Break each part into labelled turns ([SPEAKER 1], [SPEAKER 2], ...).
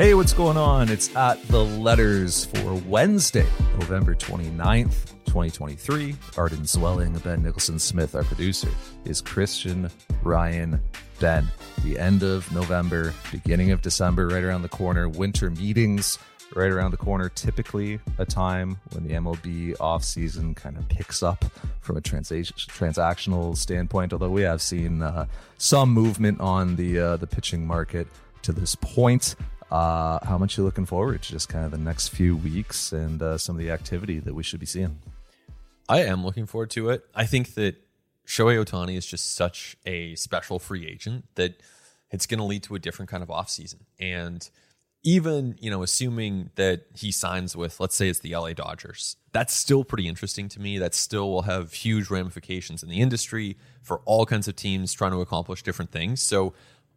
[SPEAKER 1] Hey, what's going on? It's at the letters for Wednesday, November 29th, 2023. Arden Zwelling, Ben Nicholson Smith, our producer, is Christian Ryan Ben. The end of November, beginning of December, right around the corner. Winter meetings right around the corner. Typically, a time when the MLB offseason kind of picks up from a transa- transactional standpoint. Although we have seen uh, some movement on the uh, the pitching market to this point. Uh, how much you looking forward to just kind of the next few weeks and uh, some of the activity that we should be seeing?
[SPEAKER 2] I am looking forward to it. I think that Shohei Ohtani is just such a special free agent that it's going to lead to a different kind of offseason. And even, you know, assuming that he signs with, let's say it's the LA Dodgers, that's still pretty interesting to me. That still will have huge ramifications in the industry for all kinds of teams trying to accomplish different things. So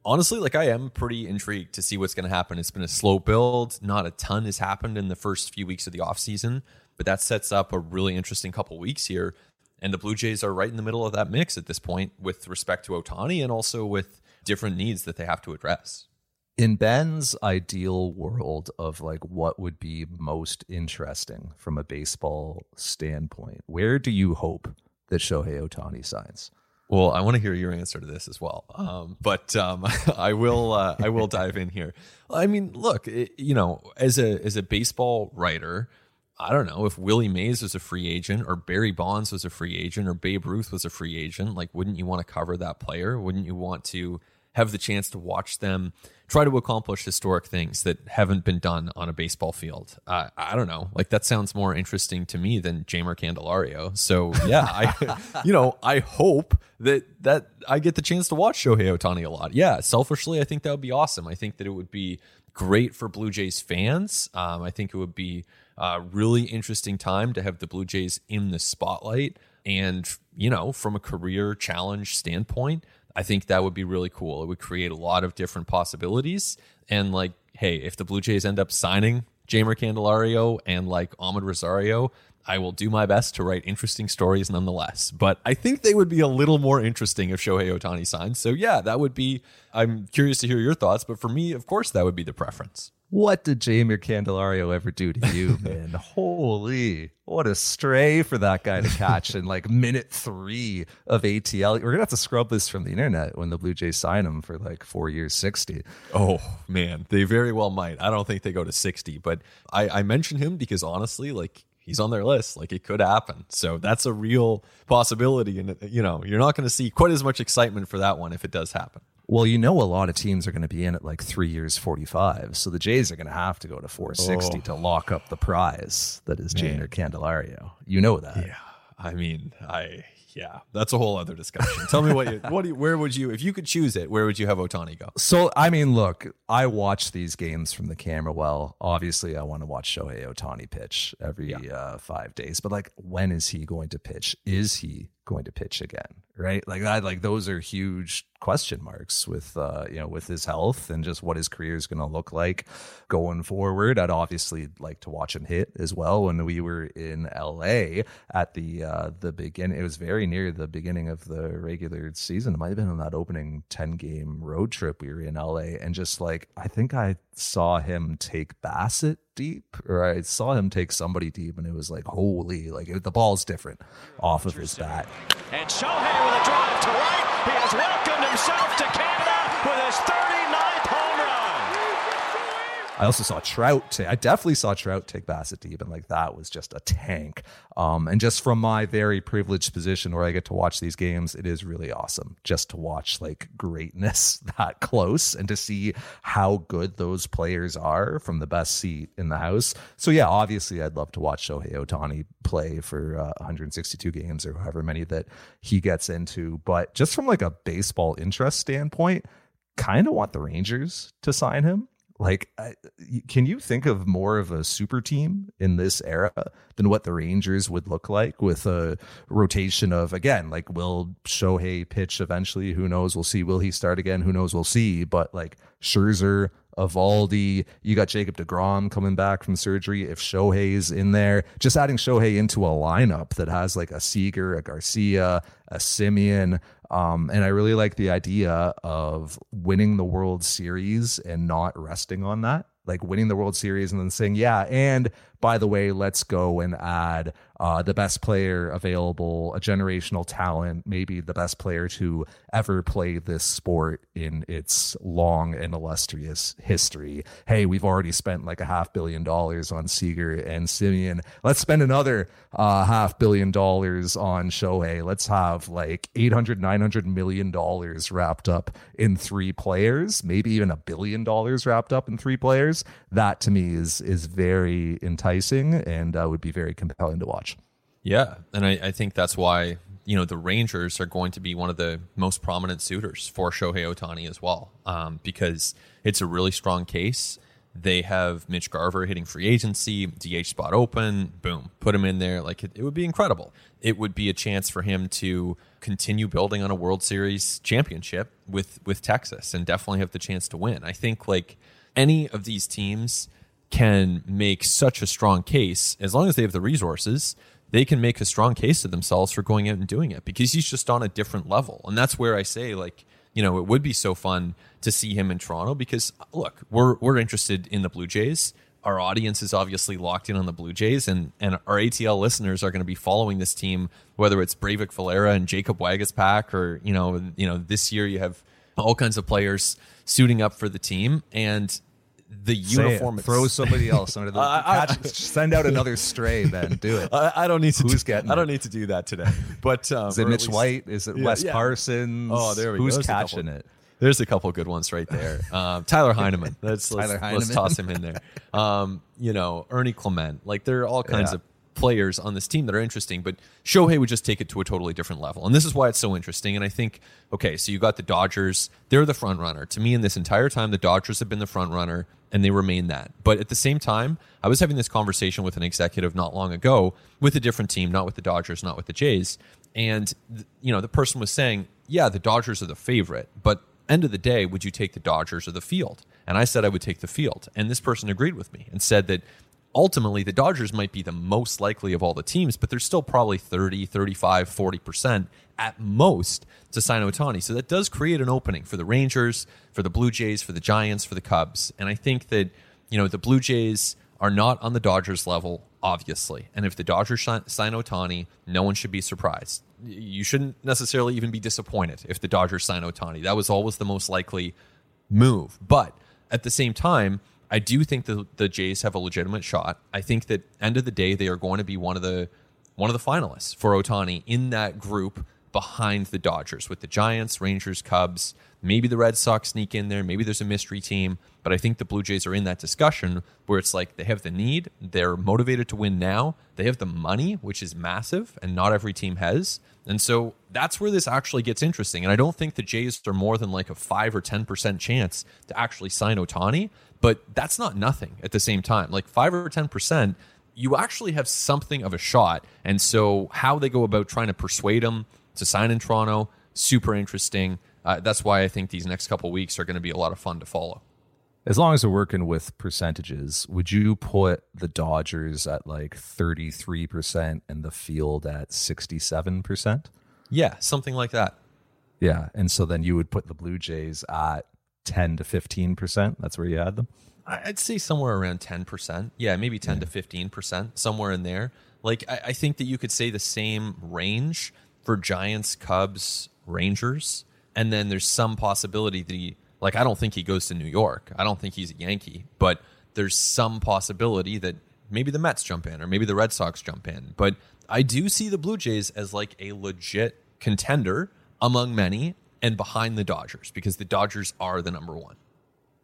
[SPEAKER 2] honestly, like I am pretty intrigued to see what's going to happen. It's been a slow build. Not a ton has happened in the first few weeks of the offseason, but that sets up a really interesting couple weeks here. And the Blue Jays are right in the middle of that mix at this point with respect to Ohtani and also with different needs that they have to address.
[SPEAKER 1] In Ben's ideal world of like what would be most interesting from a baseball standpoint, where do you hope that Shohei Ohtani signs?
[SPEAKER 2] Well, I want to hear your answer to this as well, um, but um, I will. Uh, I will dive in here. I mean, look, it, you know, as a as a baseball writer, I don't know if Willie Mays was a free agent or Barry Bonds was a free agent or Babe Ruth was a free agent. Like, wouldn't you want to cover that player? Wouldn't you want to have the chance to watch them try to accomplish historic things that haven't been done on a baseball field. Uh, I don't know. Like that sounds more interesting to me than Jeimer Candelario. So yeah, I, you know, I hope that that I get the chance to watch Shohei Ohtani a lot. Yeah, selfishly, I think that would be awesome. I think that it would be great for Blue Jays fans. Um, I think it would be a really interesting time to have the Blue Jays in the spotlight. And, you know, from a career challenge standpoint, I think that would be really cool. It would create a lot of different possibilities. And like, hey, if the Blue Jays end up signing Jeimer Candelario and like Amed Rosario, I will do my best to write interesting stories nonetheless. But I think they would be a little more interesting if Shohei Ohtani signs. So yeah, that would be. I'm curious to hear your thoughts, but for me, of course, that would be the preference.
[SPEAKER 1] What did Jeimer Candelario ever do to you, man? Holy, what a stray for that guy to catch in like minute three of ATL. We're gonna have to scrub this from the internet when the Blue Jays sign him for like four years, sixty.
[SPEAKER 2] Oh man, they very well might. I don't think they go to sixty, but I, I mention him because honestly, like he's on their list. Like it could happen. So that's a real possibility. And, you know, you're not going to see quite as much excitement for that one if it does happen.
[SPEAKER 1] Well, you know, a lot of teams are going to be in at like three years, 45. So the Jays are going to have to go to 460 oh. to lock up the prize that is Jeimer Candelario. You know that.
[SPEAKER 2] Yeah. I mean, I, yeah, that's a whole other discussion. Tell me what you, what do you, where would you, if you could choose it, where would you have Ohtani go?
[SPEAKER 1] So, I mean, look, I watch these games from the camera well. Obviously, I want to watch Shohei Ohtani pitch every yeah. uh, five days, but like, when is he going to pitch? Is he going to pitch again? Right? Like, that, like those are huge question marks with uh, you know with his health and just what his career is going to look like going forward. I'd obviously like to watch him hit as well. When we were in LA at the uh, the beginning, it was very near the beginning of the regular season. It might have been on that opening ten game road trip we were in LA, and just like I think I saw him take Bassitt deep, or I saw him take somebody deep, and it was like holy, like it, the ball's different off of his bat.
[SPEAKER 3] And Shohei with a drive to right. He has welcomed himself to Canada with his 39th home run.
[SPEAKER 1] I also saw Trout. T- I definitely saw Trout take Bassitt deep, and like that was just a tank. Um, and just from my very privileged position where I get to watch these games, it is really awesome just to watch like greatness that close and to see how good those players are from the best seat in the house. So yeah, obviously I'd love to watch Shohei Ohtani play for uh, 162 games or however many that he gets into. But just from like a baseball interest standpoint, kind of want the Rangers to sign him. Like, can you think of more of a super team in this era than what the Rangers would look like with a rotation of, again, like, will Shohei pitch eventually? Who knows? We'll see. Will he start again? Who knows? We'll see. But like Scherzer, Eovaldi, you got Jacob DeGrom coming back from surgery. If Shohei's in there, just adding Shohei into a lineup that has like a Seager, a Garcia, a Semien. Um, and I really like the idea of winning the World Series and not resting on that like winning the World Series and then saying, yeah, and by the way, let's go and add uh, the best player available, a generational talent, maybe the best player to ever play this sport in its long and illustrious history. Hey, we've already spent like a half billion dollars on Seager and Semien. Let's spend another uh, half billion dollars on Shohei. Let's have like 800, 900 million dollars wrapped up in three players, maybe even a billion dollars wrapped up in three players. That to me is is very enticing and uh, would be very compelling to watch.
[SPEAKER 2] Yeah, and I, I, think that's why you know the Rangers are going to be one of the most prominent suitors for Shohei Ohtani as well, um, because it's a really strong case. They have Mitch Garver hitting free agency, DH spot open, boom, put him in there. Like it, it would be incredible. It would be a chance for him to continue building on a World Series championship with with Texas and definitely have the chance to win. I think like any of these teams can make such a strong case as long as they have the resources they can make a strong case to themselves for going out and doing it because he's just on a different level. And that's where i say like you know it would be so fun to see him in toronto because uh, look we're we're interested in the blue jays. Our audience is obviously locked in on the blue jays and and our atl listeners are going to be following this team whether it's breyvic valera and jacob waguespack or you know you know this year you have all kinds of players suiting up for the team. And the uniform.
[SPEAKER 1] Throw somebody else under the uh, catch, send out another stray. Ben, do it.
[SPEAKER 2] I, I don't need to.
[SPEAKER 1] Who's
[SPEAKER 2] do,
[SPEAKER 1] getting?
[SPEAKER 2] I don't need to do that today. But um,
[SPEAKER 1] is it Mitch least, White? Is it yeah, Wes yeah. Parsons?
[SPEAKER 2] Oh, there we
[SPEAKER 1] Who's
[SPEAKER 2] go.
[SPEAKER 1] Who's catching it?
[SPEAKER 2] There's a couple good ones right there. Um, Tyler Heineman. Let's, Tyler let's, Heineman. let's toss him in there. Um, you know, Ernie Clement. Like there are all kinds yeah. of players on this team that are interesting, but Shohei would just take it to a totally different level. And this is why it's so interesting. And I think, okay, so you got the Dodgers, they're the front runner. To me, in this entire time, the Dodgers have been the front runner and they remain that. But at the same time, I was having this conversation with an executive not long ago with a different team, not with the Dodgers, not with the Jays. And, you know, the person was saying, yeah, the Dodgers are the favorite, but end of the day, would you take the Dodgers or the field? And I said I would take the field. And this person agreed with me and said that ultimately the Dodgers might be the most likely of all the teams, but they're still probably 30, 35, 40% at most to sign Ohtani. So that does create an opening for the Rangers, for the Blue Jays, for the Giants, for the Cubs. And I think that, you know, the Blue Jays are not on the Dodgers level, obviously. And if the Dodgers sign Ohtani, no one should be surprised. You shouldn't necessarily even be disappointed if the Dodgers sign Ohtani. That was always the most likely move. But at the same time, I do think the the Jays have a legitimate shot. I think that end of the day they are going to be one of the one of the finalists for Ohtani in that group behind the Dodgers with the Giants, Rangers, Cubs. Maybe the Red Sox sneak in there. Maybe there's a mystery team. But I think the Blue Jays are in that discussion where it's like they have the need, they're motivated to win now, they have the money, which is massive, and not every team has. And so that's where this actually gets interesting. And I don't think the Jays are more than like a 5 or 10% chance to actually sign Ohtani, but that's not nothing at the same time. Like 5 or 10%, you actually have something of a shot. And so how they go about trying to persuade them to sign in Toronto, super interesting. Uh, that's why I think these next couple weeks are going to be a lot of fun to follow.
[SPEAKER 1] As long as we're working with percentages, would you put the Dodgers at like 33% and the field at 67%?
[SPEAKER 2] Yeah, something like that.
[SPEAKER 1] Yeah. And so then you would put the Blue Jays at 10 to 15%. That's where you had them?
[SPEAKER 2] I'd say somewhere around 10%. Yeah, maybe 10 yeah. to 15%, somewhere in there. Like, I, I think that you could say the same range for Giants, Cubs, Rangers. And then there's some possibility that he like, I don't think he goes to New York. I don't think he's a Yankee, but there's some possibility that maybe the Mets jump in or maybe the Red Sox jump in. But I do see the Blue Jays as like a legit contender among many and behind the Dodgers because the Dodgers are the number one.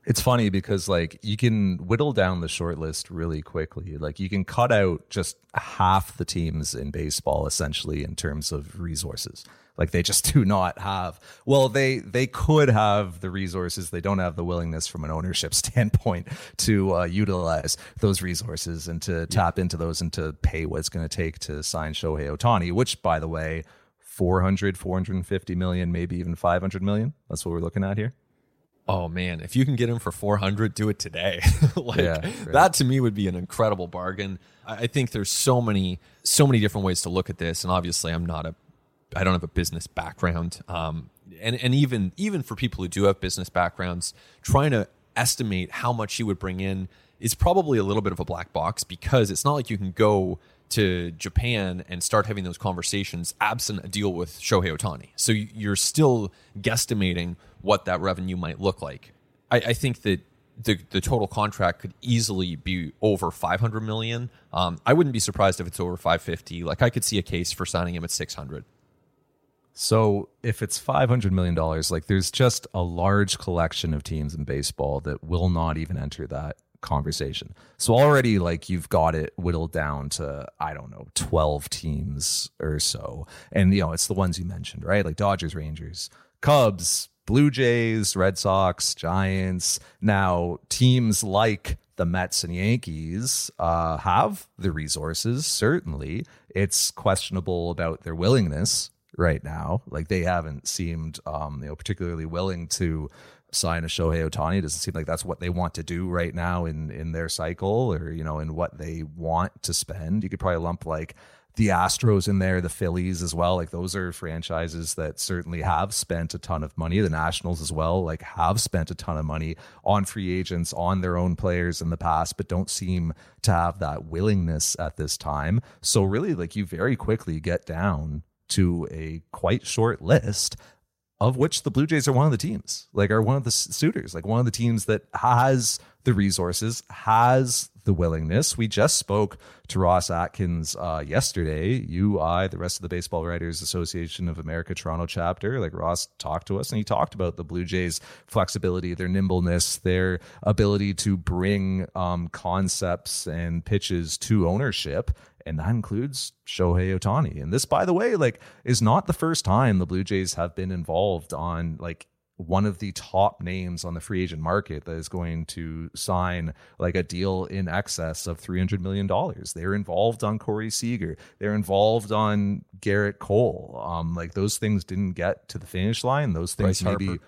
[SPEAKER 1] It's funny because like you can whittle down the short list really quickly. Like you can cut out just half the teams in baseball essentially in terms of resources. Like they just do not have. Well, they they could have the resources. They don't have the willingness from an ownership standpoint to uh, utilize those resources and to yeah. tap into those and to pay what it's going to take to sign Shohei Ohtani. Which, by the way, 400, 450 million, maybe even 500 million. That's what we're looking at here.
[SPEAKER 2] Oh man, if you can get him for 400, do it today. like yeah, right. that to me would be an incredible bargain. I think there's so many so many different ways to look at this and obviously I'm not a I don't have a business background. Um, and and even even for people who do have business backgrounds, trying to estimate how much he would bring in is probably a little bit of a black box because it's not like you can go to Japan and start having those conversations absent a deal with Shohei Ohtani. So you're still guesstimating what that revenue might look like. I, I think that the the total contract could easily be over 500 million. Um, I wouldn't be surprised if it's over 550. Like I could see a case for signing him at 600.
[SPEAKER 1] So if it's five hundred million dollars, like there's just a large collection of teams in baseball that will not even enter that conversation. So already like you've got it whittled down to I don't know 12 teams or so. And you know, it's the ones you mentioned, right? Like Dodgers, Rangers, Cubs, Blue Jays, Red Sox, Giants. Now, teams like the Mets and Yankees uh, have the resources, certainly. It's questionable about their willingness right now. Like they haven't seemed, um, you know, particularly willing to sign a Shohei Ohtani. It doesn't seem like that's what they want to do right now in in their cycle, or you know, in what they want to spend. You could probably lump like the Astros in there, the Phillies as well. Like those are franchises that certainly have spent a ton of money. The Nationals as well, like have spent a ton of money on free agents, on their own players in the past, but don't seem to have that willingness at this time. So really, like you very quickly get down to a quite short list of which the Blue Jays are one of the teams, like are one of the suitors, like one of the teams that has the resources, has the willingness. We just spoke to Ross Atkins uh, yesterday. You, I, the rest of the Baseball Writers Association of America Toronto chapter, like Ross talked to us and he talked about the Blue Jays' flexibility, their nimbleness, their ability to bring um, concepts and pitches to ownership and that includes Shohei Ohtani. And this, by the way, like is not the first time the Blue Jays have been involved on like one of the top names on the free agent market that is going to sign like a deal in excess of $300 million. They're involved on Corey Seager. They're involved on Gerrit Cole. Um, like those things didn't get to the finish line. Those things
[SPEAKER 2] Bryce
[SPEAKER 1] maybe
[SPEAKER 2] Harper.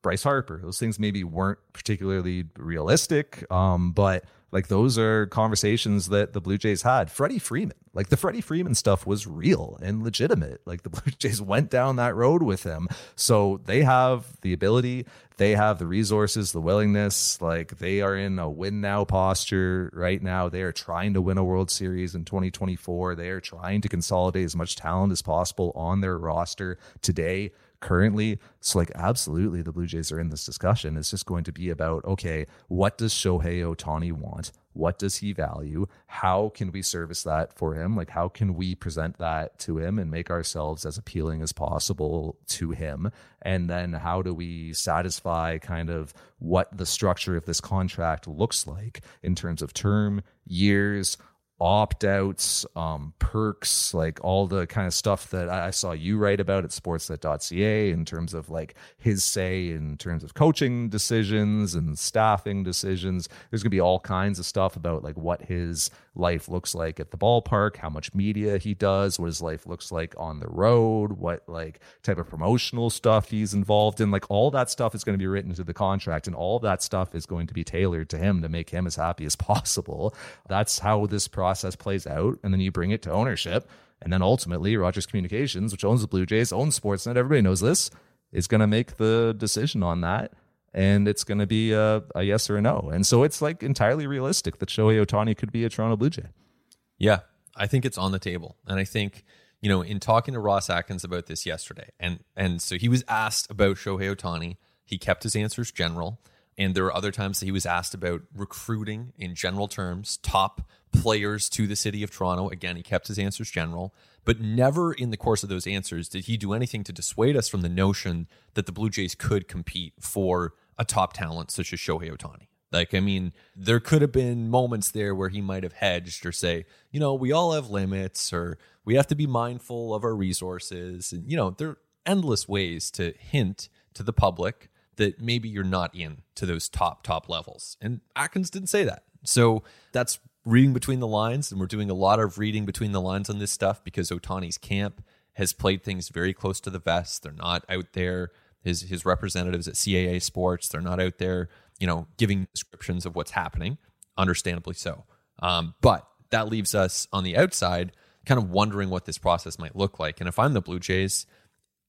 [SPEAKER 1] Bryce Harper. Those things maybe weren't particularly realistic. Um, but like those are conversations that the Blue Jays had. Freddie Freeman, like the Freddie Freeman stuff was real and legitimate. Like the Blue Jays went down that road with him. So they have the ability, they have the resources, the willingness. Like they are in a win now posture right now. They are trying to win a World Series in 2024. They are trying to consolidate as much talent as possible on their roster today currently. So, like, absolutely, the Blue Jays are in this discussion. It's just going to be about okay, what does Shohei Ohtani want? What does he value? How can we service that for him? Like, how can we present that to him and make ourselves as appealing as possible to him? And then, how do we satisfy kind of what the structure of this contract looks like in terms of term, years, opt outs, um, perks, like all the kind of stuff that I saw you write about at sportsnet.ca in terms of like his say in terms of coaching decisions and staffing decisions. There's going to be all kinds of stuff about like what his life looks like at the ballpark, how much media he does, what his life looks like on the road, what like type of promotional stuff he's involved in. Like all that stuff is going to be written into the contract and all that stuff is going to be tailored to him to make him as happy as possible. That's how this process plays out. And then you bring it to ownership. And then ultimately, Rogers Communications, which owns the Blue Jays, owns Sportsnet, everybody knows this, is going to make the decision on that and it's going to be a, a, yes or a no. And so it's like entirely realistic that Shohei Ohtani could be a Toronto Blue Jay.
[SPEAKER 2] Yeah, I think it's on the table, and I think you know in talking to Ross Atkins about this yesterday, and and so he was asked about Shohei Ohtani. He kept his answers general, and there were other times that he was asked about recruiting in general terms, top players to the city of Toronto. Again, he kept his answers general, but never in the course of those answers did he do anything to dissuade us from the notion that the Blue Jays could compete for a top talent such as Shohei Ohtani. Like, I mean, there could have been moments there where he might have hedged or say, you know, we all have limits or we have to be mindful of our resources. And, you know, there are endless ways to hint to the public that maybe you're not in to those top, top levels. And Atkins didn't say that. So that's reading between the lines. And we're doing a lot of reading between the lines on this stuff because Ohtani's camp has played things very close to the vest. They're not out there his his representatives at CAA Sports. They're not out there, you know, giving descriptions of what's happening. Understandably so. Um, but that leaves us on the outside, kind of wondering what this process might look like. And if I'm the Blue Jays,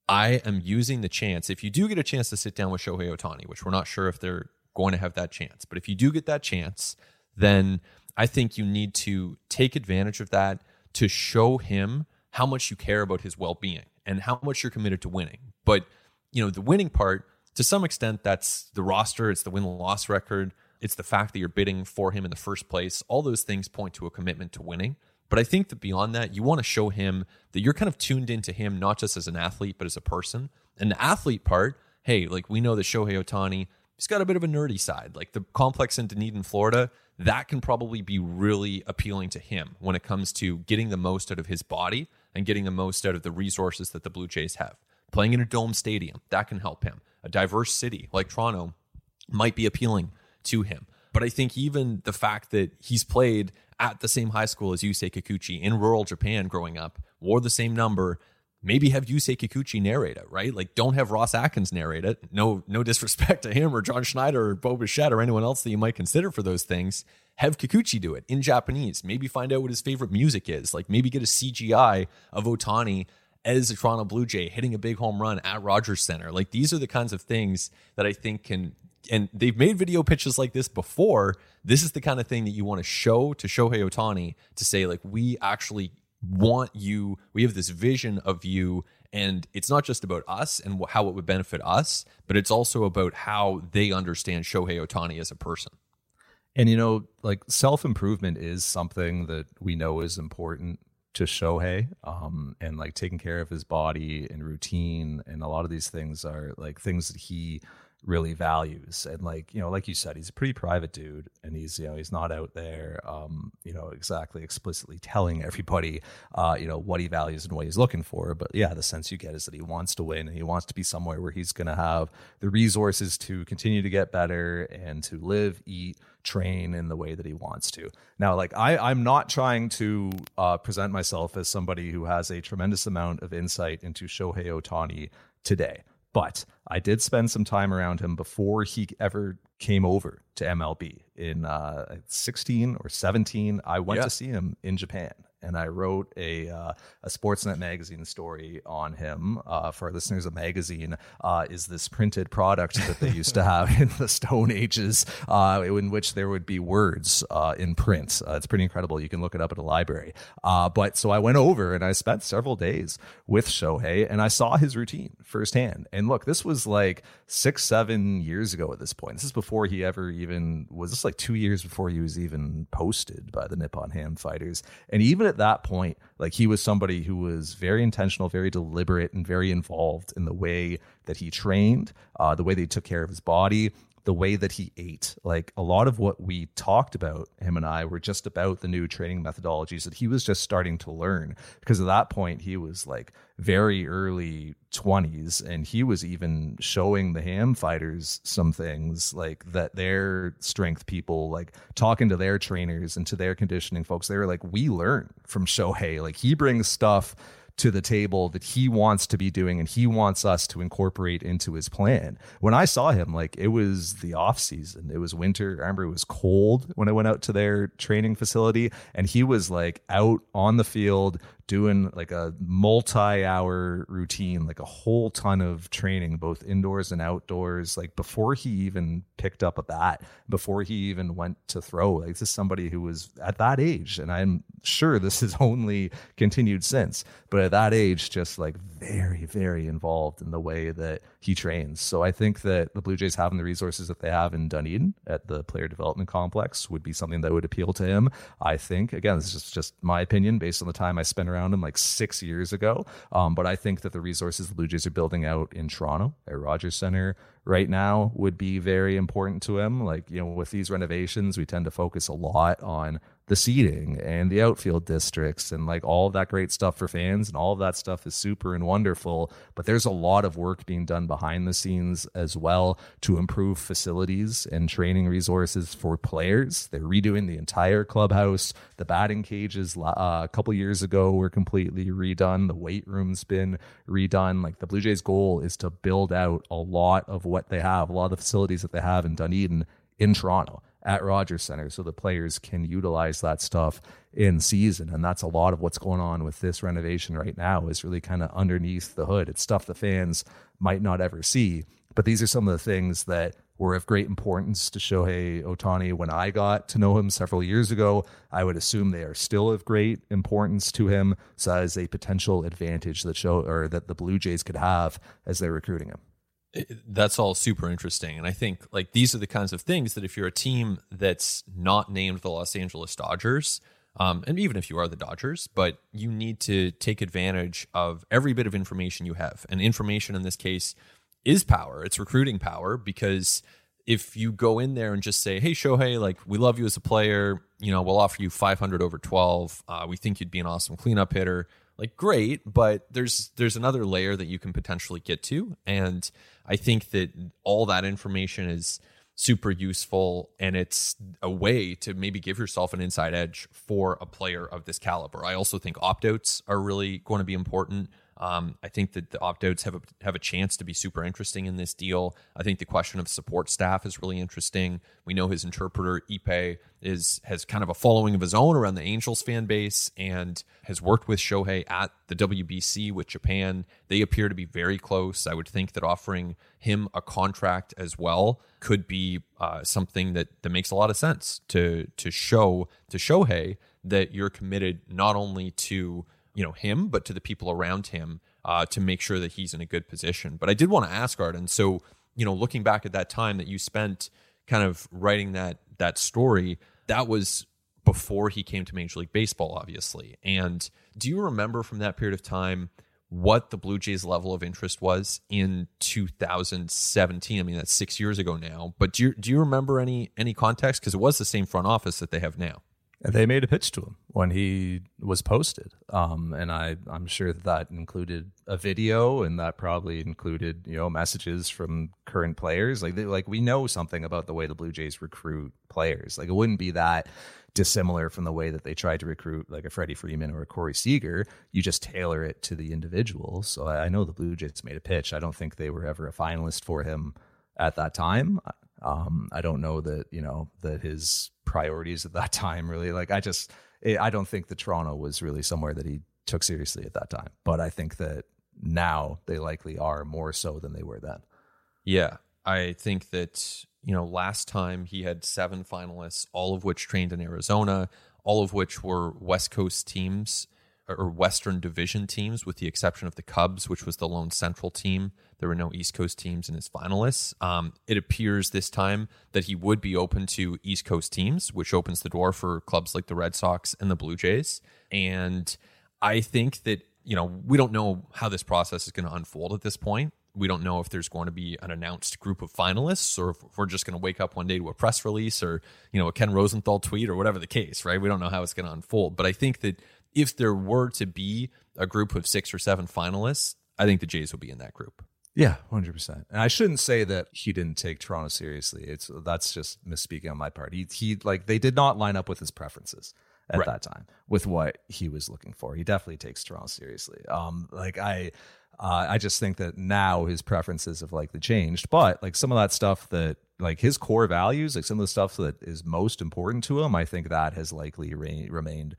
[SPEAKER 2] I am using the chance. If you do get a chance to sit down with Shohei Ohtani, which we're not sure if they're going to have that chance. But if you do get that chance, then I think you need to take advantage of that to show him how much you care about his well-being and how much you're committed to winning. But, you know, the winning part to some extent that's the roster, it's the win-loss record, it's the fact that you're bidding for him in the first place. All those things point to a commitment to winning. But I think that beyond that, you want to show him that you're kind of tuned into him, not just as an athlete, but as a person. And the athlete part, hey, like we know that Shohei Ohtani, he's got a bit of a nerdy side. Like the complex in Dunedin, Florida, that can probably be really appealing to him when it comes to getting the most out of his body and getting the most out of the resources that the Blue Jays have. Playing in a dome stadium, that can help him. A diverse city like Toronto might be appealing to him. But I think even the fact that he's played at the same high school as Yusei Kikuchi in rural Japan growing up, wore the same number, maybe have Yusei Kikuchi narrate it, right? Like don't have Ross Atkins narrate it. No, no disrespect to him or John Schneider or Bo Bichette or anyone else that you might consider for those things. Have Kikuchi do it in Japanese. Maybe find out what his favorite music is. Like maybe get a CGI of Ohtani as a Toronto Blue Jay hitting a big home run at Rogers Center. Like these are the kinds of things that I think can and they've made video pitches like this before. This is the kind of thing that you want to show to Shohei Ohtani to say, like, we actually want you, we have this vision of you. And it's not just about us and how it would benefit us, but it's also about how they understand Shohei Ohtani as a person.
[SPEAKER 1] And, you know, like self improvement is something that we know is important to Shohei, um, and like taking care of his body and routine, and a lot of these things are like things that he really values. And like you know like you said he's a pretty private dude and he's you know he's not out there um you know exactly explicitly telling everybody uh you know what he values and what he's looking for. But yeah the sense you get is that he wants to win and he wants to be somewhere where he's going to have the resources to continue to get better and to live eat train in the way that he wants to now like i i'm not trying to uh present myself as somebody who has a tremendous amount of insight into shohei Ohtani today but I did spend some time around him before he ever came over to MLB in uh, 16 or 17. I went
[SPEAKER 2] Yeah.
[SPEAKER 1] to see him in Japan and I wrote a uh, a Sportsnet magazine story on him. Uh, for our listeners, a magazine uh, is this printed product that they used to have in the Stone Ages, uh, in which there would be words uh, in print. Uh, it's pretty incredible. You can look it up at a library. But so I went over and I spent several days with Shohei, and I saw his routine firsthand. And look, this was like six, seven years ago at this point. This is before he ever even was. This like two years before he was even posted by the Nippon Ham Fighters. And even at that point, like he was somebody who was very intentional, very deliberate, and very involved in the way that he trained, uh, the way that he took care of his body, the way that he ate. Like a lot of what we talked about, him and I, were just about the new training methodologies that he was just starting to learn. Because at that point, he was like very early 20s, and he was even showing the ham fighters some things like that their strength people, like talking to their trainers and to their conditioning folks, they were like, we learn from Shohei. Like he brings stuff to the table that he wants to be doing and he wants us to incorporate into his plan. When I saw him, like it was the off season, it was winter. I remember it was cold when I went out to their training facility and he was like out on the field doing like a multi-hour routine like a whole ton of training both indoors and outdoors like before he even picked up a bat before he even went to throw. Like this is somebody who was at that age and i'm sure this has only continued since but at that age just like very very involved in the way that he trains. So i think that the blue jays having the resources that they have in dunedin at the player development complex would be something that would appeal to him i think. Again this is just, my opinion based on the time i spent around him like six years ago. Um, but i think that the resources the blue jays are building out in toronto at rogers center right now would be very important to him. Like you know with these renovations we tend to focus a lot on the seating and the outfield districts and like all that great stuff for fans and all that stuff is super and wonderful but there's a lot of work being done behind the scenes as well to improve facilities and training resources for players. They're redoing the entire clubhouse. The batting cages uh, a couple years ago were completely redone. The weight room's been redone. Like the blue jays goal is to build out a lot of what they have a lot of the facilities that they have in dunedin in toronto at Rogers Center so the players can utilize that stuff in season. And that's a lot of what's going on with this renovation right now is really kind of underneath the hood. It's stuff the fans might not ever see. But these are some of the things that were of great importance to Shohei Ohtani when I got to know him several years ago. I would assume they are still of great importance to him. So that is a potential advantage that show or that the Blue Jays could have as they're recruiting him.
[SPEAKER 2] That's all super interesting. And I think like these are the kinds of things that if you're a team that's not named the Los Angeles Dodgers, um, and even if you are the Dodgers, but you need to take advantage of every bit of information you have. And information in this case is power. It's recruiting power because if you go in there and just say, "Hey, Shohei, like we love you as a player. You know, we'll offer you 500 over 12. Uh, we think you'd be an awesome cleanup hitter." Like great, but there's there's another layer that you can potentially get to, and I think that all that information is super useful and it's a way to maybe give yourself an inside edge for a player of this caliber. I also think opt outs are really going to be important. Um, I think that the opt outs have a, have a chance to be super interesting in this deal. I think the question of support staff is really interesting. We know his interpreter Ippei is has kind of a following of his own around the Angels fan base and has worked with Shohei at the WBC with Japan. They appear to be very close. I would think that offering him a contract as well could be uh, something that that makes a lot of sense to to show to Shohei that you're committed not only to you know him, but to the people around him uh, to make sure that he's in a good position. But I did want to ask Arden. So you know, looking back at that time that you spent kind of writing that that story, that was before he came to Major League Baseball, obviously. And do you remember from that period of time? what the Blue Jays level of interest was in 2017. I mean, that's six years ago now. But do you, do you remember any any context? Because it was the same front office that they have now.
[SPEAKER 1] They made a pitch to him when he was posted, um, and I I'm sure that included a video, and that probably included you know messages from current players. Like they, like we know something about the way the Blue Jays recruit players. Like it wouldn't be that dissimilar from the way that they tried to recruit like a Freddie Freeman or a Corey Seager. You just tailor it to the individual. So I, I know the Blue Jays made a pitch. I don't think they were ever a finalist for him at that time. Um, I don't know that you know that his priorities at that time really like I just it, I don't think that Toronto was really somewhere that he took seriously at that time. But I think that now they likely are more so than they were then.
[SPEAKER 2] Yeah, I think that you know last time he had seven finalists, all of which trained in Arizona, all of which were West Coast teams or Western Division teams, with the exception of the Cubs, which was the lone Central team. There were no East Coast teams in his finalists. Um, it appears this time that he would be open to East Coast teams, which opens the door for clubs like the Red Sox and the Blue Jays. And I think that, you know, we don't know how this process is going to unfold at this point. We don't know if there's going to be an announced group of finalists or if we're just going to wake up one day to a press release or, you know, a Ken Rosenthal tweet or whatever the case, right? We don't know how it's going to unfold. But I think that if there were to be a group of six or seven finalists, I think the Jays will be in that group.
[SPEAKER 1] Yeah, hundred percent. And I shouldn't say that he didn't take Toronto seriously. It's that's just misspeaking on my part. He he like they did not line up with his preferences at right. that time with what he was looking for. He definitely takes Toronto seriously. Um, like I. Uh, I just think that now his preferences have likely changed, but like some of that stuff that like his core values, like some of the stuff that is most important to him, I think that has likely re- remained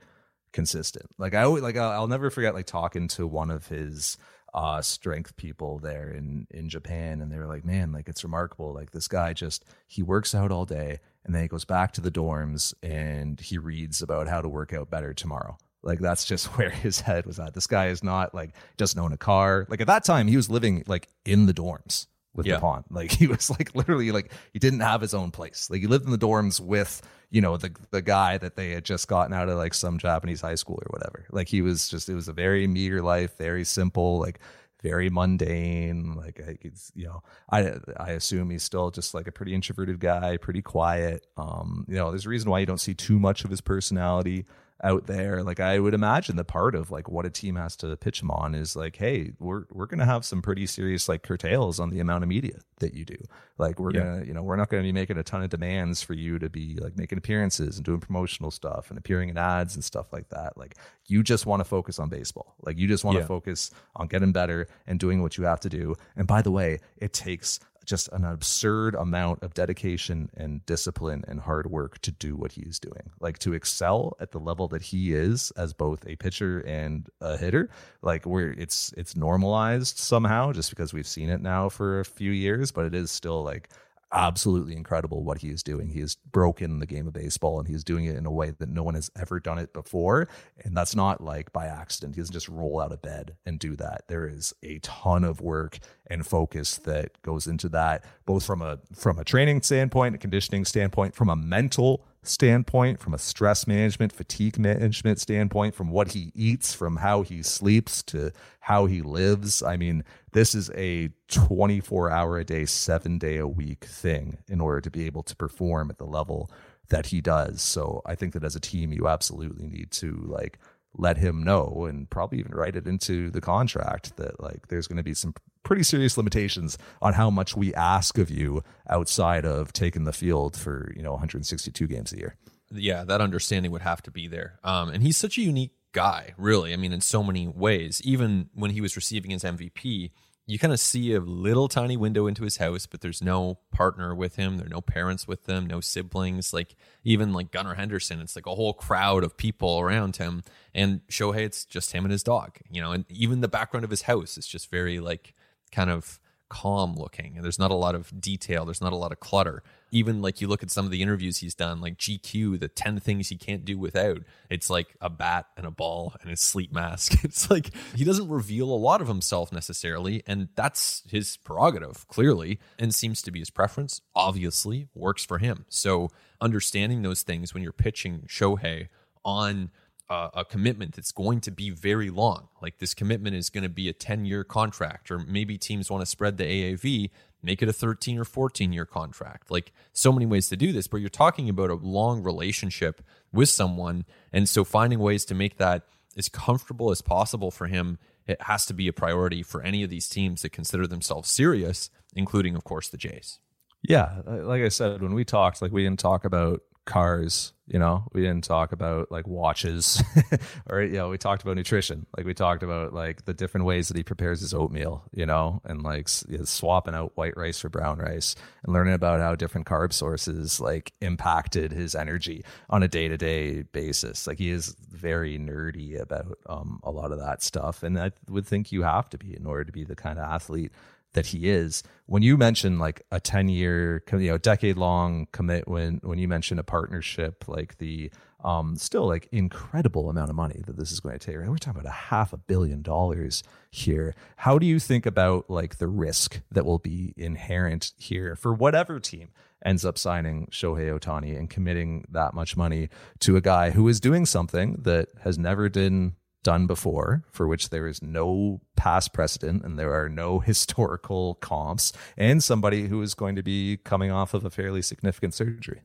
[SPEAKER 1] consistent. Like I always like I'll, never forget like talking to one of his uh strength people there in in Japan and they were like man like it's remarkable. Like this guy just he works out all day and then he goes back to the dorms and he reads about how to work out better tomorrow. Like that's just where his head was at. This guy is not like doesn't own a car. Like at that time he was living like in the dorms with yeah. the pond like he was like literally like he didn't have his own place like he lived in the dorms with you know the the guy that they had just gotten out of like some Japanese high school or whatever. Like he was just it was a very meager life, very simple, like very mundane. Like it's you know I I assume he's still just like a pretty introverted guy, pretty quiet. Um, you know, there's a reason why you don't see too much of his personality out there. Like I would imagine the part of like what a team has to pitch them on is like, hey, we're we're gonna have some pretty serious like curtails on the amount of media that you do. Like we're yeah. gonna, you know, we're not gonna be making a ton of demands for you to be like making appearances and doing promotional stuff and appearing in ads and stuff like that. Like you just want to focus on baseball. Like you just want to yeah. focus on getting better and doing what you have to do. And by the way, it takes just an absurd amount of dedication and discipline and hard work to do what he is doing. Like to excel at the level that he is as both a pitcher and a hitter, like where it's it's normalized somehow just because we've seen it now for a few years, but it is still like absolutely incredible what he is doing. He has broken the game of baseball and he's doing it in a way that no one has ever done it before. And that's not like by accident. He doesn't just roll out of bed and do that. There is a ton of work and focus that goes into that, both from a from a training standpoint, a conditioning standpoint, from a mental standpoint, from a stress management, fatigue management standpoint, from what he eats, from how he sleeps to how he lives. I mean, this is a 24 hour a day, seven day a week thing in order to be able to perform at the level that he does. So I think that as a team, you absolutely need to like let him know and probably even write it into the contract that like there's going to be some pretty serious limitations on how much we ask of you outside of taking the field for you know 162 games a year.
[SPEAKER 2] Yeah that understanding would have to be there. Um, and he's such a unique guy really. I mean in so many ways. Even when he was receiving his mvp you kind of see a little tiny window into his house, but there's no partner with him. There are no parents with them, no siblings. Like even like Gunnar Henderson, it's like a whole crowd of people around him. And Shohei, it's just him and his dog, you know, and even the background of his house is just very like kind of calm looking and there's not a lot of detail there's not a lot of clutter. Even like you look at some of the interviews he's done like gq the 10 things he can't do without it's like a bat and a ball and his sleep mask. It's like he doesn't reveal a lot of himself necessarily and that's his prerogative clearly and seems to be his preference obviously works for him. So understanding those things when you're pitching shohei on uh, a commitment that's going to be very long. Like this commitment is going to be a 10 year contract, or maybe teams want to spread the AAV, make it a 13 or 14 year contract. Like so many ways to do this, but you're talking about a long relationship with someone. And so finding ways to make that as comfortable as possible for him, it has to be a priority for any of these teams that consider themselves serious, including, of course, the Jays.
[SPEAKER 1] Yeah. Like I said, when we talked, like we didn't talk about cars you know? We didn't talk about like watches or you know we talked about nutrition. Like we talked about like the different ways that he prepares his oatmeal you know? And like you know, swapping out white rice for brown rice and learning about how different carb sources like impacted his energy on a day-to-day basis. Like he is very nerdy about um, a lot of that stuff. And i would think you have to be in order to be the kind of athlete that he is. When you mention like a 10 year, you know, decade long commit, when, you mention a partnership, like the um, still like incredible amount of money that this is going to take. Right? We're talking about a half a billion dollars here. How do you think about like the risk that will be inherent here for whatever team ends up signing Shohei Ohtani and committing that much money to a guy who is doing something that has never been done before, for which there is no past precedent and there are no historical comps, and somebody who is going to be coming off of a fairly significant surgery.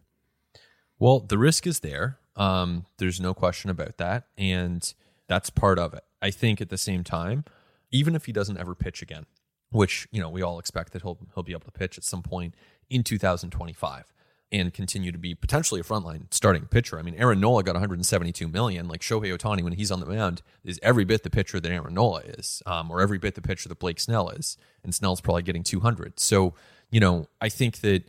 [SPEAKER 2] Well, the risk is there. Um, there's no question about that. And that's part of it. I think at the same time, even if he doesn't ever pitch again, which, you know, we all expect that he'll he'll be able to pitch at some point in 2025 and continue to be potentially a frontline starting pitcher. I mean, Aaron Nola got 172 million. Like Shohei Ohtani, when he's on the mound, is every bit the pitcher that Aaron Nola is, um, or every bit the pitcher that Blake Snell is, and Snell's probably getting 200. So, you know, I think that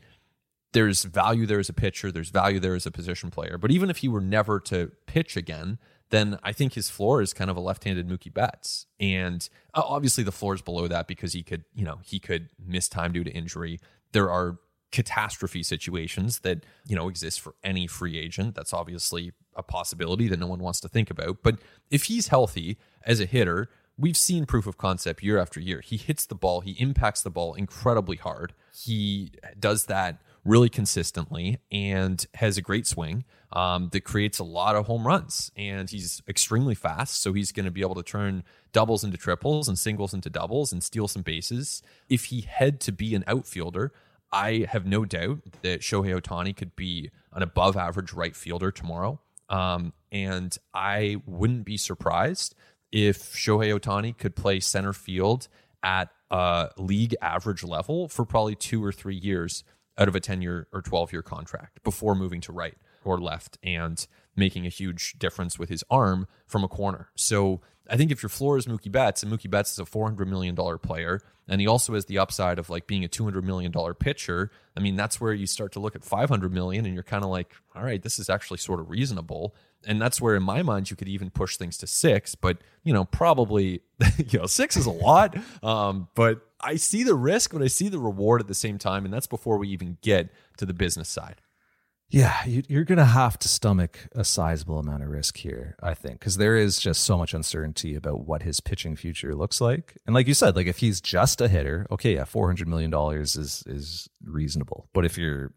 [SPEAKER 2] there's value there as a pitcher, there's value there as a position player. But even if he were never to pitch again, then I think his floor is kind of a left-handed Mookie Betts, and uh, obviously the floor is below that because he could, you know, he could miss time due to injury. There are catastrophe situations that you know exist for any free agent that's obviously a possibility that no one wants to think about but if he's healthy as a hitter we've seen proof of concept year after year he hits the ball he impacts the ball incredibly hard he does that really consistently and has a great swing um, that creates a lot of home runs. And he's extremely fast, so he's going to be able to turn doubles into triples and singles into doubles and steal some bases. If he had to be an outfielder, I have no doubt that Shohei Ohtani could be an above average right fielder tomorrow. Um, and I wouldn't be surprised if Shohei Ohtani could play center field at a league average level for probably two or three years out of a 10 year or 12 year contract before moving to right or left and making a huge difference with his arm from a corner. So I think if your floor is Mookie Betts, and Mookie Betts is a $400 million player, and he also has the upside of like being a $200 million pitcher, I mean, that's where you start to look at 500 million and you're kind of like, all right, this is actually sort of reasonable. And that's where, in my mind, you could even push things to six. But you know, probably you know, six is a lot. Um, but I see the risk, but I see the reward at the same time, and that's before we even get to the business side.
[SPEAKER 1] Yeah, you, you're going to have to stomach a sizable amount of risk here, I think, because there is just so much uncertainty about what his pitching future looks like. And like you said, like if he's just a hitter, okay, yeah, four hundred million dollars is is reasonable. But if you're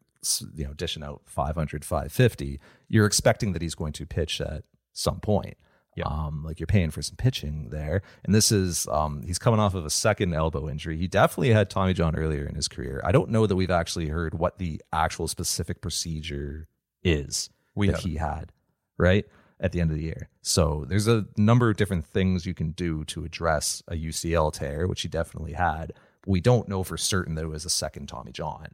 [SPEAKER 1] you know dishing out 500, 550, you're expecting that he's going to pitch at some point.
[SPEAKER 2] Yeah.
[SPEAKER 1] Um, like you're paying for some pitching there. And this is, um, he's coming off of a second elbow injury. He definitely had Tommy John earlier in his career. I don't know that we've actually heard what the actual specific procedure is
[SPEAKER 2] We
[SPEAKER 1] that
[SPEAKER 2] haven't.
[SPEAKER 1] he had, right? At the end of the year. So there's a number of different things you can do to address a UCL tear, which he definitely had. But we don't know for certain that it was a second Tommy John,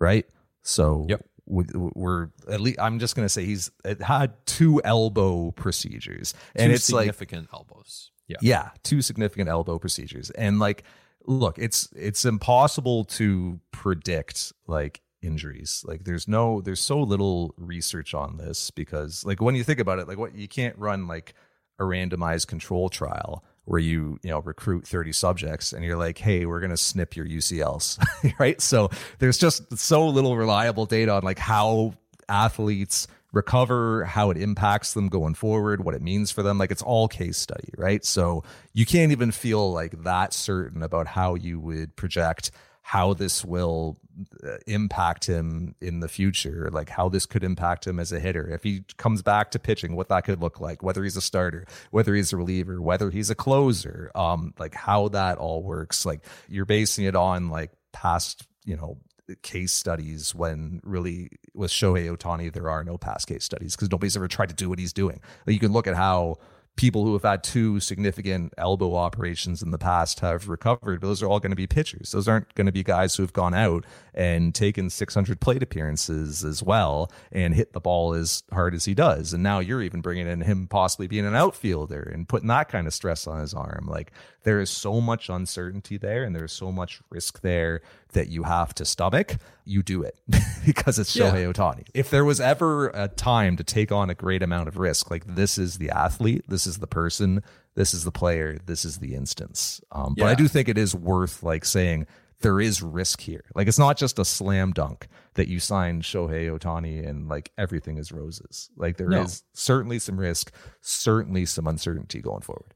[SPEAKER 1] right? So
[SPEAKER 2] Yep.
[SPEAKER 1] We, we're at least I'm just gonna say he's it had two elbow procedures, and
[SPEAKER 2] Two
[SPEAKER 1] it's like
[SPEAKER 2] significant elbows. Yeah.
[SPEAKER 1] yeah, two significant elbow procedures. And like look, it's it's impossible to predict like injuries. Like there's no there's so little research on this because like when you think about it, like what you can't run like a randomized control trial where you, you know, recruit 30 subjects and you're like, "Hey, we're going to snip your UCLs." right? So there's just so little reliable data on like how athletes recover, how it impacts them going forward, what it means for them. Like it's all case study, right? So you can't even feel like that certain about how you would project how this will uh, impact him in the future, like how this could impact him as a hitter. If he comes back to pitching, what that could look like, whether he's a starter, whether he's a reliever, whether he's a closer, um, like how that all works. Like you're basing it on like past, you know, case studies when really with Shohei Ohtani there are no past case studies because nobody's ever tried to do what he's doing. Like you can look at how people who have had two significant elbow operations in the past have recovered. but Those are all going to be pitchers. Those aren't going to be guys who have gone out and taken 600 plate appearances as well and hit the ball as hard as he does. And now you're even bringing in him possibly being an outfielder and putting that kind of stress on his arm. Like there is so much uncertainty there and there's so much risk there that you have to stomach. You do it because it's
[SPEAKER 2] Yeah.
[SPEAKER 1] Shohei Ohtani. If there was ever a time to take on a great amount of risk, like this is the athlete, this is the person, this is the player, this is the instance. Um, But I do think it is worth like saying there is risk here. Like it's not just a slam dunk that you sign Shohei Ohtani and like everything is roses. Like there is
[SPEAKER 2] No.
[SPEAKER 1] certainly some risk, certainly some uncertainty going forward.